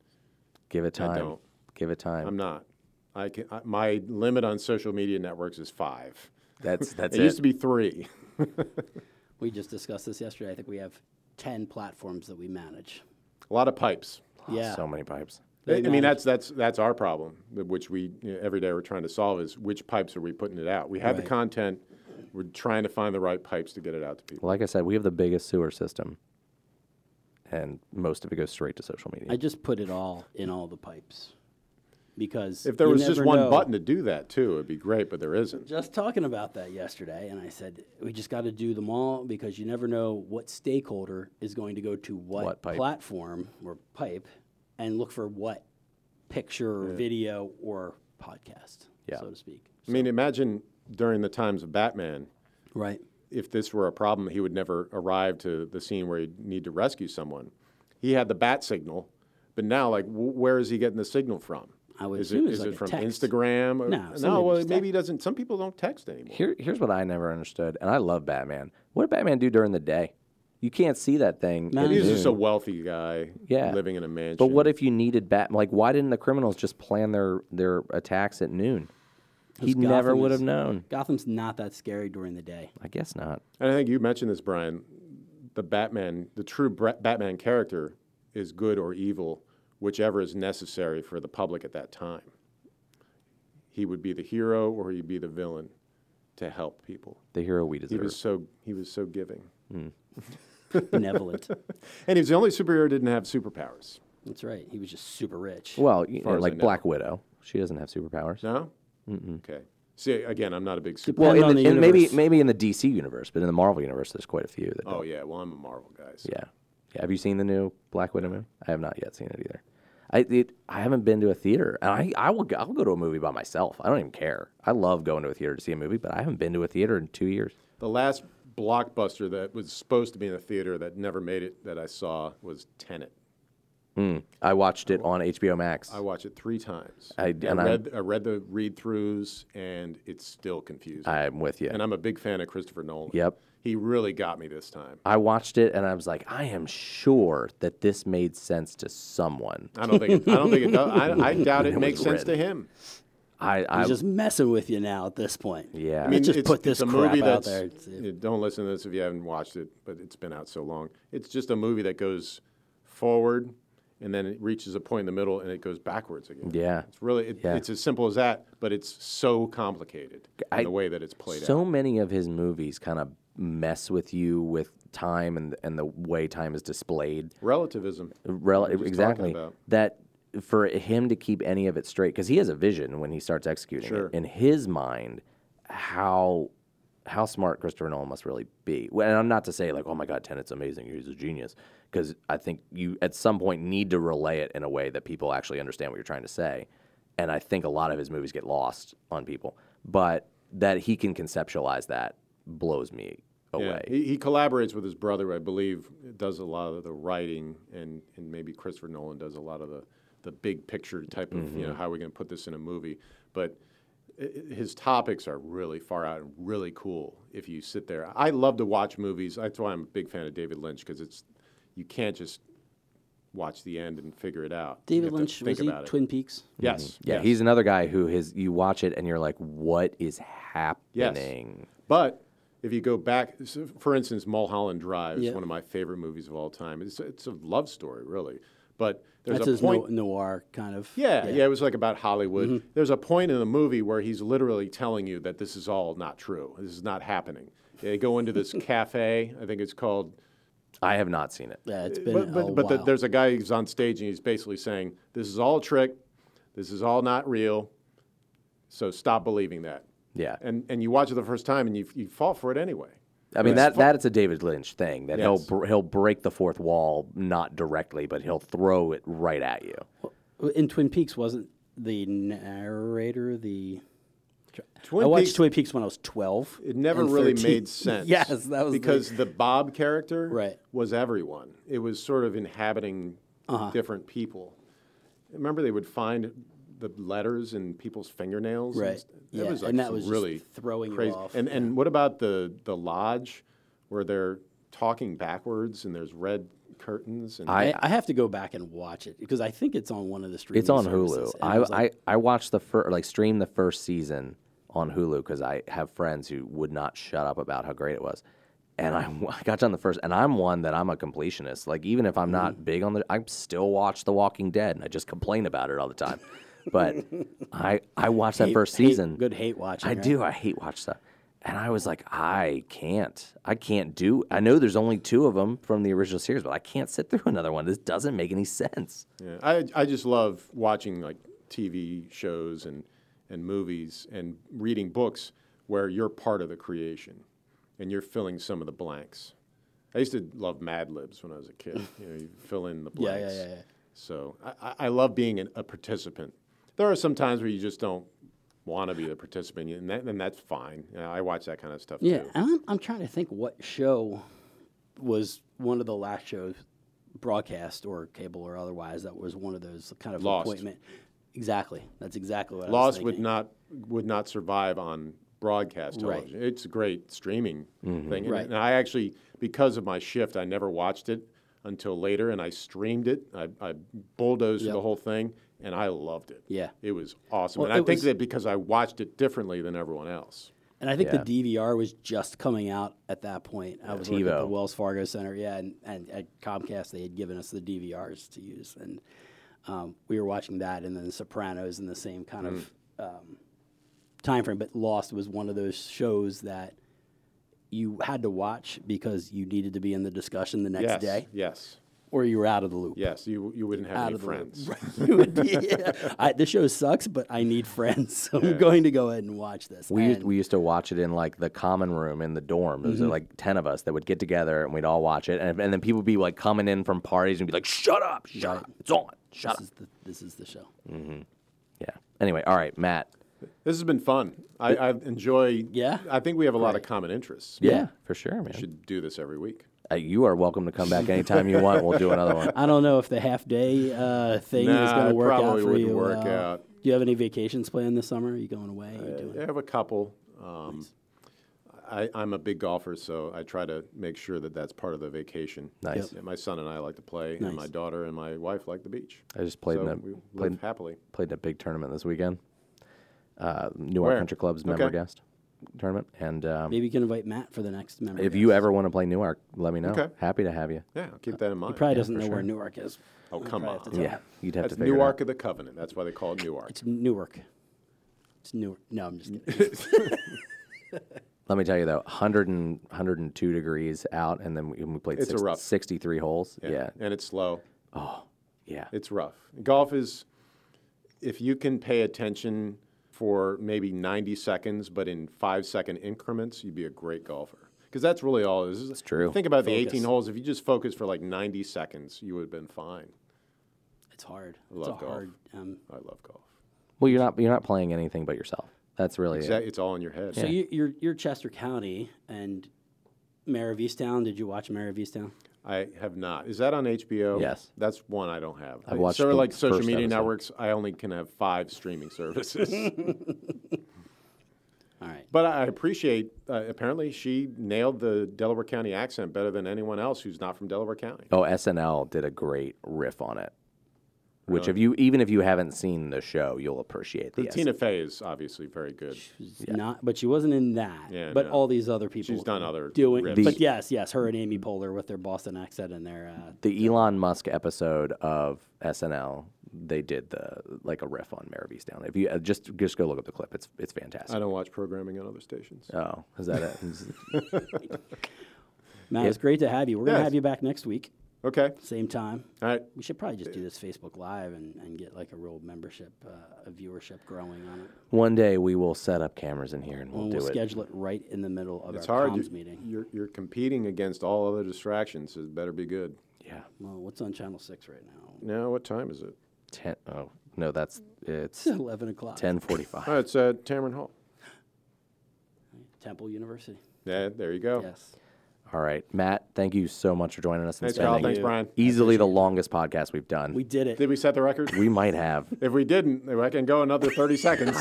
Speaker 2: Give it
Speaker 1: I
Speaker 2: time.
Speaker 1: Don't.
Speaker 2: Give it time.
Speaker 1: I'm not. I can, I, my limit on social media networks is five.
Speaker 2: That's that's
Speaker 1: it,
Speaker 2: it.
Speaker 1: used to be three.
Speaker 3: We just discussed this yesterday. I think we have 10 platforms that we manage.
Speaker 1: A lot of pipes.
Speaker 3: yeah.
Speaker 2: So many pipes.
Speaker 1: I
Speaker 3: They
Speaker 1: I mean, that's that's that's our problem, which we you know, every day we're trying to solve is which pipes are we putting it out. We have
Speaker 3: Right.
Speaker 1: the content. We're trying to find the right pipes to get it out to people.
Speaker 2: Like I said, we have the biggest sewer system, and most of it goes straight to social media.
Speaker 3: I just put it all in all the pipes because
Speaker 1: If there
Speaker 3: you
Speaker 1: was just one
Speaker 3: know.
Speaker 1: button to do that too, it'd be great, but there isn't.
Speaker 3: Just talking about that yesterday, and I said we just got to do them all because you never know what stakeholder is going to go to what,
Speaker 2: What
Speaker 3: platform or pipe and look for what picture or video or podcast,
Speaker 2: Yeah.
Speaker 3: so to speak.
Speaker 1: I mean, imagine during the times of Batman,
Speaker 3: Right.
Speaker 1: if this were a problem, he would never arrive to the scene where he'd need to rescue someone. He had the bat signal, but now, like, w- where is he getting the signal from?
Speaker 3: I would
Speaker 1: is
Speaker 3: assume
Speaker 1: it,
Speaker 3: it's
Speaker 1: is
Speaker 3: like
Speaker 1: it
Speaker 3: a
Speaker 1: from
Speaker 3: text.
Speaker 1: Instagram? Or,
Speaker 3: No,
Speaker 1: no. Well, maybe
Speaker 3: text.
Speaker 1: he doesn't. Some people don't text anymore.
Speaker 2: Here, here's what I never understood, and I love Batman. What did Batman do during the day? You can't see that thing.
Speaker 3: No,
Speaker 1: He's just a wealthy guy,
Speaker 2: Yeah.
Speaker 1: living in a mansion.
Speaker 2: But what if you needed Bat? Like, why didn't the criminals just plan their their attacks at noon? He
Speaker 3: 'Cause
Speaker 2: never would have known.
Speaker 3: Gotham's not that scary during the day.
Speaker 2: I guess not.
Speaker 1: And I think you mentioned this, Brian. The Batman, the true Bra- Batman character, is good or evil, whichever is necessary for the public at that time. He would be the hero or he'd be the villain. to help people.
Speaker 2: The hero we deserve.
Speaker 1: He was so he was so giving, mm.
Speaker 3: Benevolent.
Speaker 1: and he was the only superhero who didn't have superpowers.
Speaker 3: That's right. He was just super rich.
Speaker 2: well, you know,
Speaker 1: as I
Speaker 2: like
Speaker 1: know.
Speaker 2: Black Widow. She doesn't have superpowers.
Speaker 1: No, okay. See, again, I'm not a big super.
Speaker 2: Well,
Speaker 3: Depend
Speaker 2: in
Speaker 3: on
Speaker 2: the,
Speaker 3: the
Speaker 2: in maybe maybe in the DC universe, but in the Marvel universe, there's quite a few that.
Speaker 1: Oh
Speaker 2: don't.
Speaker 1: yeah, well I'm a Marvel guy. so-
Speaker 2: Yeah. Have you seen the new Black Widow movie? I have not yet seen it either. I it, I haven't been to a theater, and I I will go, I'll go to a movie by myself. I don't even care. I love going to a theater to see a movie, but I haven't been to a theater in two years.
Speaker 1: The last blockbuster that was supposed to be in a theater that never made it that I saw was Tenet.
Speaker 2: Mm. I watched it on HBO Max.
Speaker 1: I watched it three times.
Speaker 2: I-
Speaker 1: I
Speaker 2: and I-
Speaker 1: read I read the read throughs, and it's still confusing.
Speaker 2: I'm with you.
Speaker 1: and I'm a big fan of Christopher Nolan.
Speaker 2: Yep.
Speaker 1: He really got me this time.
Speaker 2: I watched it and I was like, I am sure that this made sense to someone.
Speaker 1: I don't think it, I don't think it does. I, I doubt it
Speaker 2: It
Speaker 1: makes
Speaker 2: was
Speaker 1: sense to him.
Speaker 2: I, I
Speaker 3: He's just messing with you now at this point.
Speaker 2: yeah.
Speaker 1: I mean,
Speaker 3: just
Speaker 1: it's,
Speaker 3: put
Speaker 1: it's
Speaker 3: this
Speaker 1: a
Speaker 3: crap
Speaker 1: movie
Speaker 3: out
Speaker 1: that's.
Speaker 3: there and see if-
Speaker 1: yeah, Don't listen to this if you haven't watched it, but it's been out so long. It's just a movie that goes forward, and then it reaches a point in the middle, and it goes backwards again.
Speaker 2: Yeah.
Speaker 1: It's really it,
Speaker 2: Yeah.
Speaker 1: it's as simple as that, but it's so complicated
Speaker 2: I-
Speaker 1: in the way that it's played
Speaker 2: so
Speaker 1: out.
Speaker 2: So many of his movies kind of mess with you with time and and the way time is displayed.
Speaker 1: Relativism.
Speaker 2: Uh,
Speaker 1: rel- were just
Speaker 2: exactly that for him to keep any of it straight because he has a vision when he starts executing
Speaker 1: Sure.
Speaker 2: it in his mind how how smart Christopher Nolan must really be. Well, and I'm not to say like, oh my God, Tenet's amazing, he's a genius, because I think you at some point need to relay it in a way that people actually understand what you're trying to say. And I think a lot of his movies get lost on people, but that he can conceptualize that blows me
Speaker 1: Yeah,
Speaker 2: away.
Speaker 1: he, he collaborates with his brother, I believe, does a lot of the writing, and, and maybe Christopher Nolan does a lot of the, the big picture type of, you know,
Speaker 2: Mm-hmm.
Speaker 1: how are we going to put this in a movie. But i- i- his topics are really far out and really cool if you sit there. I love to watch movies. That's why I'm a big fan of David Lynch, because it's, you can't just watch the end and figure it out.
Speaker 3: David Lynch was he
Speaker 1: about it.
Speaker 3: Twin Peaks?
Speaker 1: Yes.
Speaker 2: yeah,
Speaker 1: yes.
Speaker 2: he's another guy who his you watch it and you're like, what is happening? Yes.
Speaker 1: But if you go back, so for instance, Mulholland Drive is
Speaker 3: Yeah.
Speaker 1: one of my favorite movies of all time. It's, it's a love story, really. But there's
Speaker 3: That's
Speaker 1: a point.
Speaker 3: no, noir kind of.
Speaker 1: yeah, yeah, it was like about Hollywood.
Speaker 3: Mm-hmm.
Speaker 1: There's a point in the movie where he's literally telling you that this is all not true. This is not happening. They go into this cafe. I think it's called.
Speaker 2: I have not seen it.
Speaker 3: Yeah, it's been
Speaker 1: But,
Speaker 3: a
Speaker 1: but, but the, there's a guy who's on stage and he's basically saying, "This is all a trick. This is all not real. So stop believing that."
Speaker 2: Yeah.
Speaker 1: And and you watch it the first time and you you fall for it anyway.
Speaker 2: I mean that that is a David Lynch thing that he'll br- he'll break the fourth wall not directly, but he'll throw it right at you.
Speaker 3: in Twin Peaks wasn't the narrator the.
Speaker 1: Twin
Speaker 3: I watched
Speaker 1: Peaks-
Speaker 3: Twin Peaks when I was twelve.
Speaker 1: It never
Speaker 3: and
Speaker 1: really
Speaker 3: 13.
Speaker 1: made sense.
Speaker 3: yes, that was the-
Speaker 1: because the, Bob character
Speaker 3: Right.
Speaker 1: was everyone. It was sort of inhabiting
Speaker 3: Uh-huh.
Speaker 1: different people. Remember, they would find the letters in people's fingernails. and
Speaker 3: Right.
Speaker 1: st-
Speaker 3: Yeah,
Speaker 1: was like
Speaker 3: and that
Speaker 1: some
Speaker 3: was just
Speaker 1: really
Speaker 3: throwing you
Speaker 1: crazy.
Speaker 3: off.
Speaker 1: And and what about the the lodge, where they're talking backwards and there's red curtains and
Speaker 2: I-
Speaker 3: I, I have to go back and watch it because I think it's on one of the streaming.
Speaker 2: It's on
Speaker 3: services,
Speaker 2: Hulu. I,
Speaker 3: like,
Speaker 2: I I watched the first like streamed the first season on Hulu because I have friends who would not shut up about how great it was. And I, I got done the first, and I'm one that I'm a completionist. Like even if I'm not mm-hmm. big on the, I still watch The Walking Dead, and I just complain about it all the time. But I I watched that
Speaker 3: hate-
Speaker 2: first
Speaker 3: hate-
Speaker 2: season.
Speaker 3: good hate watching.
Speaker 2: I
Speaker 3: right?
Speaker 2: do. I hate watch stuff. And I was like, I can't. I can't do. I know there's only two of them from the original series, but I can't sit through another one. This doesn't make any sense.
Speaker 1: Yeah, I I just love watching like TV shows and and movies and reading books where you're part of the creation and you're filling some of the blanks. I used to love Mad Libs when I was a kid. You know, you fill in the blanks.
Speaker 3: yeah, yeah, yeah.
Speaker 1: So I, I- I love being an, a participant. There are some times where you just don't want to be the participant, and, that, and that's fine. You know, I watch that kind of stuff
Speaker 3: Yeah,
Speaker 1: too.
Speaker 3: and I'm, I'm trying to think what show was one of the last shows broadcast or cable or otherwise that was one of those kind of
Speaker 1: Lost.
Speaker 3: appointment. Exactly. That's exactly what I was
Speaker 1: Lost would not would not survive on broadcast television. Right. It's a great streaming mm-hmm. thing. And-
Speaker 3: Right.
Speaker 1: And I actually, because of my shift, I never watched it until later, and I streamed it. I, I bulldozed
Speaker 3: Yep.
Speaker 1: the whole thing, and I loved it.
Speaker 3: Yeah.
Speaker 1: it was awesome.
Speaker 3: Well,
Speaker 1: and I think
Speaker 3: was-
Speaker 1: that because I watched it differently than everyone else.
Speaker 3: And I think
Speaker 2: Yeah.
Speaker 3: the DVR was just coming out at that point. I was working at the Wells Fargo Center, yeah, and, and at Comcast they had given us the DVRs to use, and um, we were watching that, and then The Sopranos in the same kind of um, time frame. But Lost was one of those shows that you had to watch because you needed to be in the discussion the next
Speaker 1: yes,
Speaker 3: day,
Speaker 1: yes,
Speaker 3: or you were out of the loop.
Speaker 1: yes. You you wouldn't have
Speaker 3: Out
Speaker 1: any friends.
Speaker 3: loop. You would be, yeah. I, this show sucks, but I need friends, so I'm going to go ahead and watch this.
Speaker 2: We used, we used to watch it in like the common room in the dorm. There was
Speaker 3: Mm-hmm.
Speaker 2: like ten of us that would get together and we'd all watch it, and, and then people would be like coming in from parties and be like, "Shut up, shut
Speaker 3: Right.
Speaker 2: up, it's on, shut
Speaker 3: this
Speaker 2: up."
Speaker 3: is the this is the show.
Speaker 2: Yeah. Anyway, all right, Matt.
Speaker 1: This has been fun. I, I enjoy.
Speaker 3: Yeah?
Speaker 1: I think we have a lot of common interests.
Speaker 2: Yeah, for sure, man.
Speaker 1: We should do this every week.
Speaker 2: Uh, you are welcome to come back anytime you want. We'll do another one.
Speaker 3: I don't know if the half day uh, thing is going to work out
Speaker 1: probably
Speaker 3: for
Speaker 1: wouldn't
Speaker 3: you.
Speaker 1: work
Speaker 3: uh,
Speaker 1: out.
Speaker 3: Do you have any vacations planned this summer? Are you going away? Are you
Speaker 1: I have a couple. Um, I, I'm a big golfer, so I try to make sure that that's part of the vacation.
Speaker 2: Nice.
Speaker 1: Yeah, my son and I like to play, and my daughter and my wife like the beach.
Speaker 2: I just played
Speaker 1: so
Speaker 2: in a
Speaker 1: we
Speaker 2: played,
Speaker 1: happily.
Speaker 2: played in a big tournament this weekend. Uh, Newark Country Club's member
Speaker 1: Okay.
Speaker 2: guest tournament, and um,
Speaker 3: Maybe you can invite Matt for the next member.
Speaker 2: if you ever want to play Newark, let me know.
Speaker 1: Okay.
Speaker 2: Happy to have you.
Speaker 1: Yeah, I'll keep that in mind.
Speaker 3: he probably
Speaker 2: Yeah,
Speaker 3: doesn't
Speaker 2: for
Speaker 3: know where. Newark is.
Speaker 1: oh, come
Speaker 3: probably
Speaker 1: on.
Speaker 3: have to tell
Speaker 2: Yeah, you'd have
Speaker 1: That's
Speaker 2: to figure it out.
Speaker 1: Newark of the Covenant. That's why they call it Newark.
Speaker 3: It's Newark. It's Newark. No, I'm just kidding.
Speaker 2: Let me tell you though, 100 and, 102 degrees out, and then we, we played
Speaker 1: It's a rough.
Speaker 2: 63 holes. Yeah.
Speaker 1: and it's slow.
Speaker 2: Oh, yeah,
Speaker 1: It's rough. Golf is, if you can pay attention for maybe 90 seconds, but in five second increments, you'd be a great golfer. Because that's really all it is. It's
Speaker 2: true.
Speaker 1: Think about the 18 holes. If you just focus for like 90 seconds, you would have been fine.
Speaker 3: it's hard.
Speaker 1: I love
Speaker 3: it's
Speaker 1: golf.
Speaker 3: hard. Um,
Speaker 1: I love golf.
Speaker 2: Well, you're not you're not playing anything but yourself. That's really
Speaker 1: It's,
Speaker 2: it.
Speaker 1: it's all in your head.
Speaker 3: So you, you're you're Chester County and Mare of Easttown. Did you watch Mare of Easttown?
Speaker 1: I have not. Is that on HBO?
Speaker 2: Yes.
Speaker 1: That's one I don't have.
Speaker 2: I've watched
Speaker 1: so
Speaker 2: the
Speaker 1: like social media
Speaker 2: episode.
Speaker 1: networks, I only can have five streaming services.
Speaker 3: All right.
Speaker 1: but I appreciate. Uh, apparently, she nailed the Delaware County accent better than anyone else who's not from Delaware County.
Speaker 2: Oh, SNL did a great riff on it. Which, if you even if you haven't seen the show, you'll appreciate the.
Speaker 1: The Tina Fey is obviously very good.
Speaker 3: She's Not, but she wasn't in that.
Speaker 1: Yeah,
Speaker 3: but
Speaker 1: no.
Speaker 3: all these other people.
Speaker 1: She's done other
Speaker 3: doing.
Speaker 1: riffs.
Speaker 3: But yes, yes, her and Amy Poehler with their Boston accent and their. Uh,
Speaker 2: the Elon Musk episode of SNL, they did the like a riff on Mare of Easttown. If you uh, just just go look up the clip, it's it's fantastic.
Speaker 1: I don't watch programming on other stations.
Speaker 2: Oh, is that it?
Speaker 3: Matt, it's great to have you. We're gonna have you back next week,
Speaker 1: Okay.
Speaker 3: same time.
Speaker 1: All right.
Speaker 3: We should probably just do this Facebook Live and, and get like a real membership, uh, a viewership growing on it.
Speaker 2: One day we will set up cameras in here and we'll
Speaker 3: And
Speaker 2: do
Speaker 3: we'll
Speaker 2: it.
Speaker 3: schedule it right in the middle of
Speaker 1: It's
Speaker 3: our
Speaker 1: hard.
Speaker 3: comms
Speaker 1: You-
Speaker 3: meeting.
Speaker 1: You're, you're competing against all other distractions. So it better be good.
Speaker 2: Yeah.
Speaker 3: Well, what's on Channel Six right now?
Speaker 1: Now, what time is it?
Speaker 2: Ten, oh no, that's it's
Speaker 3: Eleven o'clock.
Speaker 2: ten forty-five.
Speaker 1: Oh, it's at Tamron Hall.
Speaker 3: Temple University.
Speaker 1: Yeah, there you go.
Speaker 3: Yes.
Speaker 2: All right, Matt. Thank you so much for joining us. and
Speaker 1: Thanks, Carl.
Speaker 2: spending
Speaker 1: Thanks, Brian.
Speaker 2: Easily the longest podcast we've done.
Speaker 3: We did it.
Speaker 1: Did we set the record?
Speaker 2: We might have.
Speaker 1: if we didn't, I can go another 30 seconds.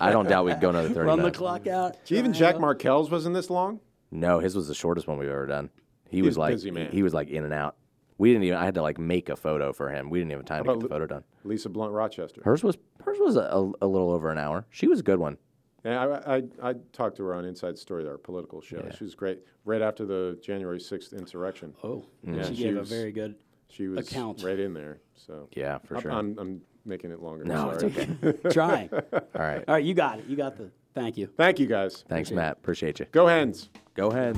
Speaker 2: I don't doubt we'd go another thirty
Speaker 3: Run the clock out.
Speaker 1: Even Jack Markell's wasn't this long?
Speaker 2: No, his was the shortest one we've ever done. He
Speaker 1: He's
Speaker 2: was like
Speaker 1: busy man.
Speaker 2: he was like in and out. We didn't even. I had to like make a photo for him. We didn't even have time to get the
Speaker 1: Lu-
Speaker 2: photo done.
Speaker 1: Lisa Blunt Rochester.
Speaker 2: Hers was hers was a, a little over an hour. She was a good one.
Speaker 1: Yeah, I, I, I talked to her on Inside Story, our political show. Yeah. She was great. Right after the January 6th insurrection,
Speaker 3: Oh,
Speaker 1: Yeah,
Speaker 3: she
Speaker 1: she
Speaker 3: gave
Speaker 1: was-
Speaker 3: a very good.
Speaker 1: she was
Speaker 3: Account.
Speaker 1: right in there. So
Speaker 2: Yeah, for sure.
Speaker 1: I'm, I'm making it longer.
Speaker 2: no, it's
Speaker 1: sorry.
Speaker 2: okay.
Speaker 3: Trying. All
Speaker 2: All right.
Speaker 3: right, you got it. You got the. Thank you.
Speaker 1: Thank you, guys.
Speaker 2: Thanks, Matt. Appreciate you.
Speaker 1: Go Hens.
Speaker 2: Go ahead.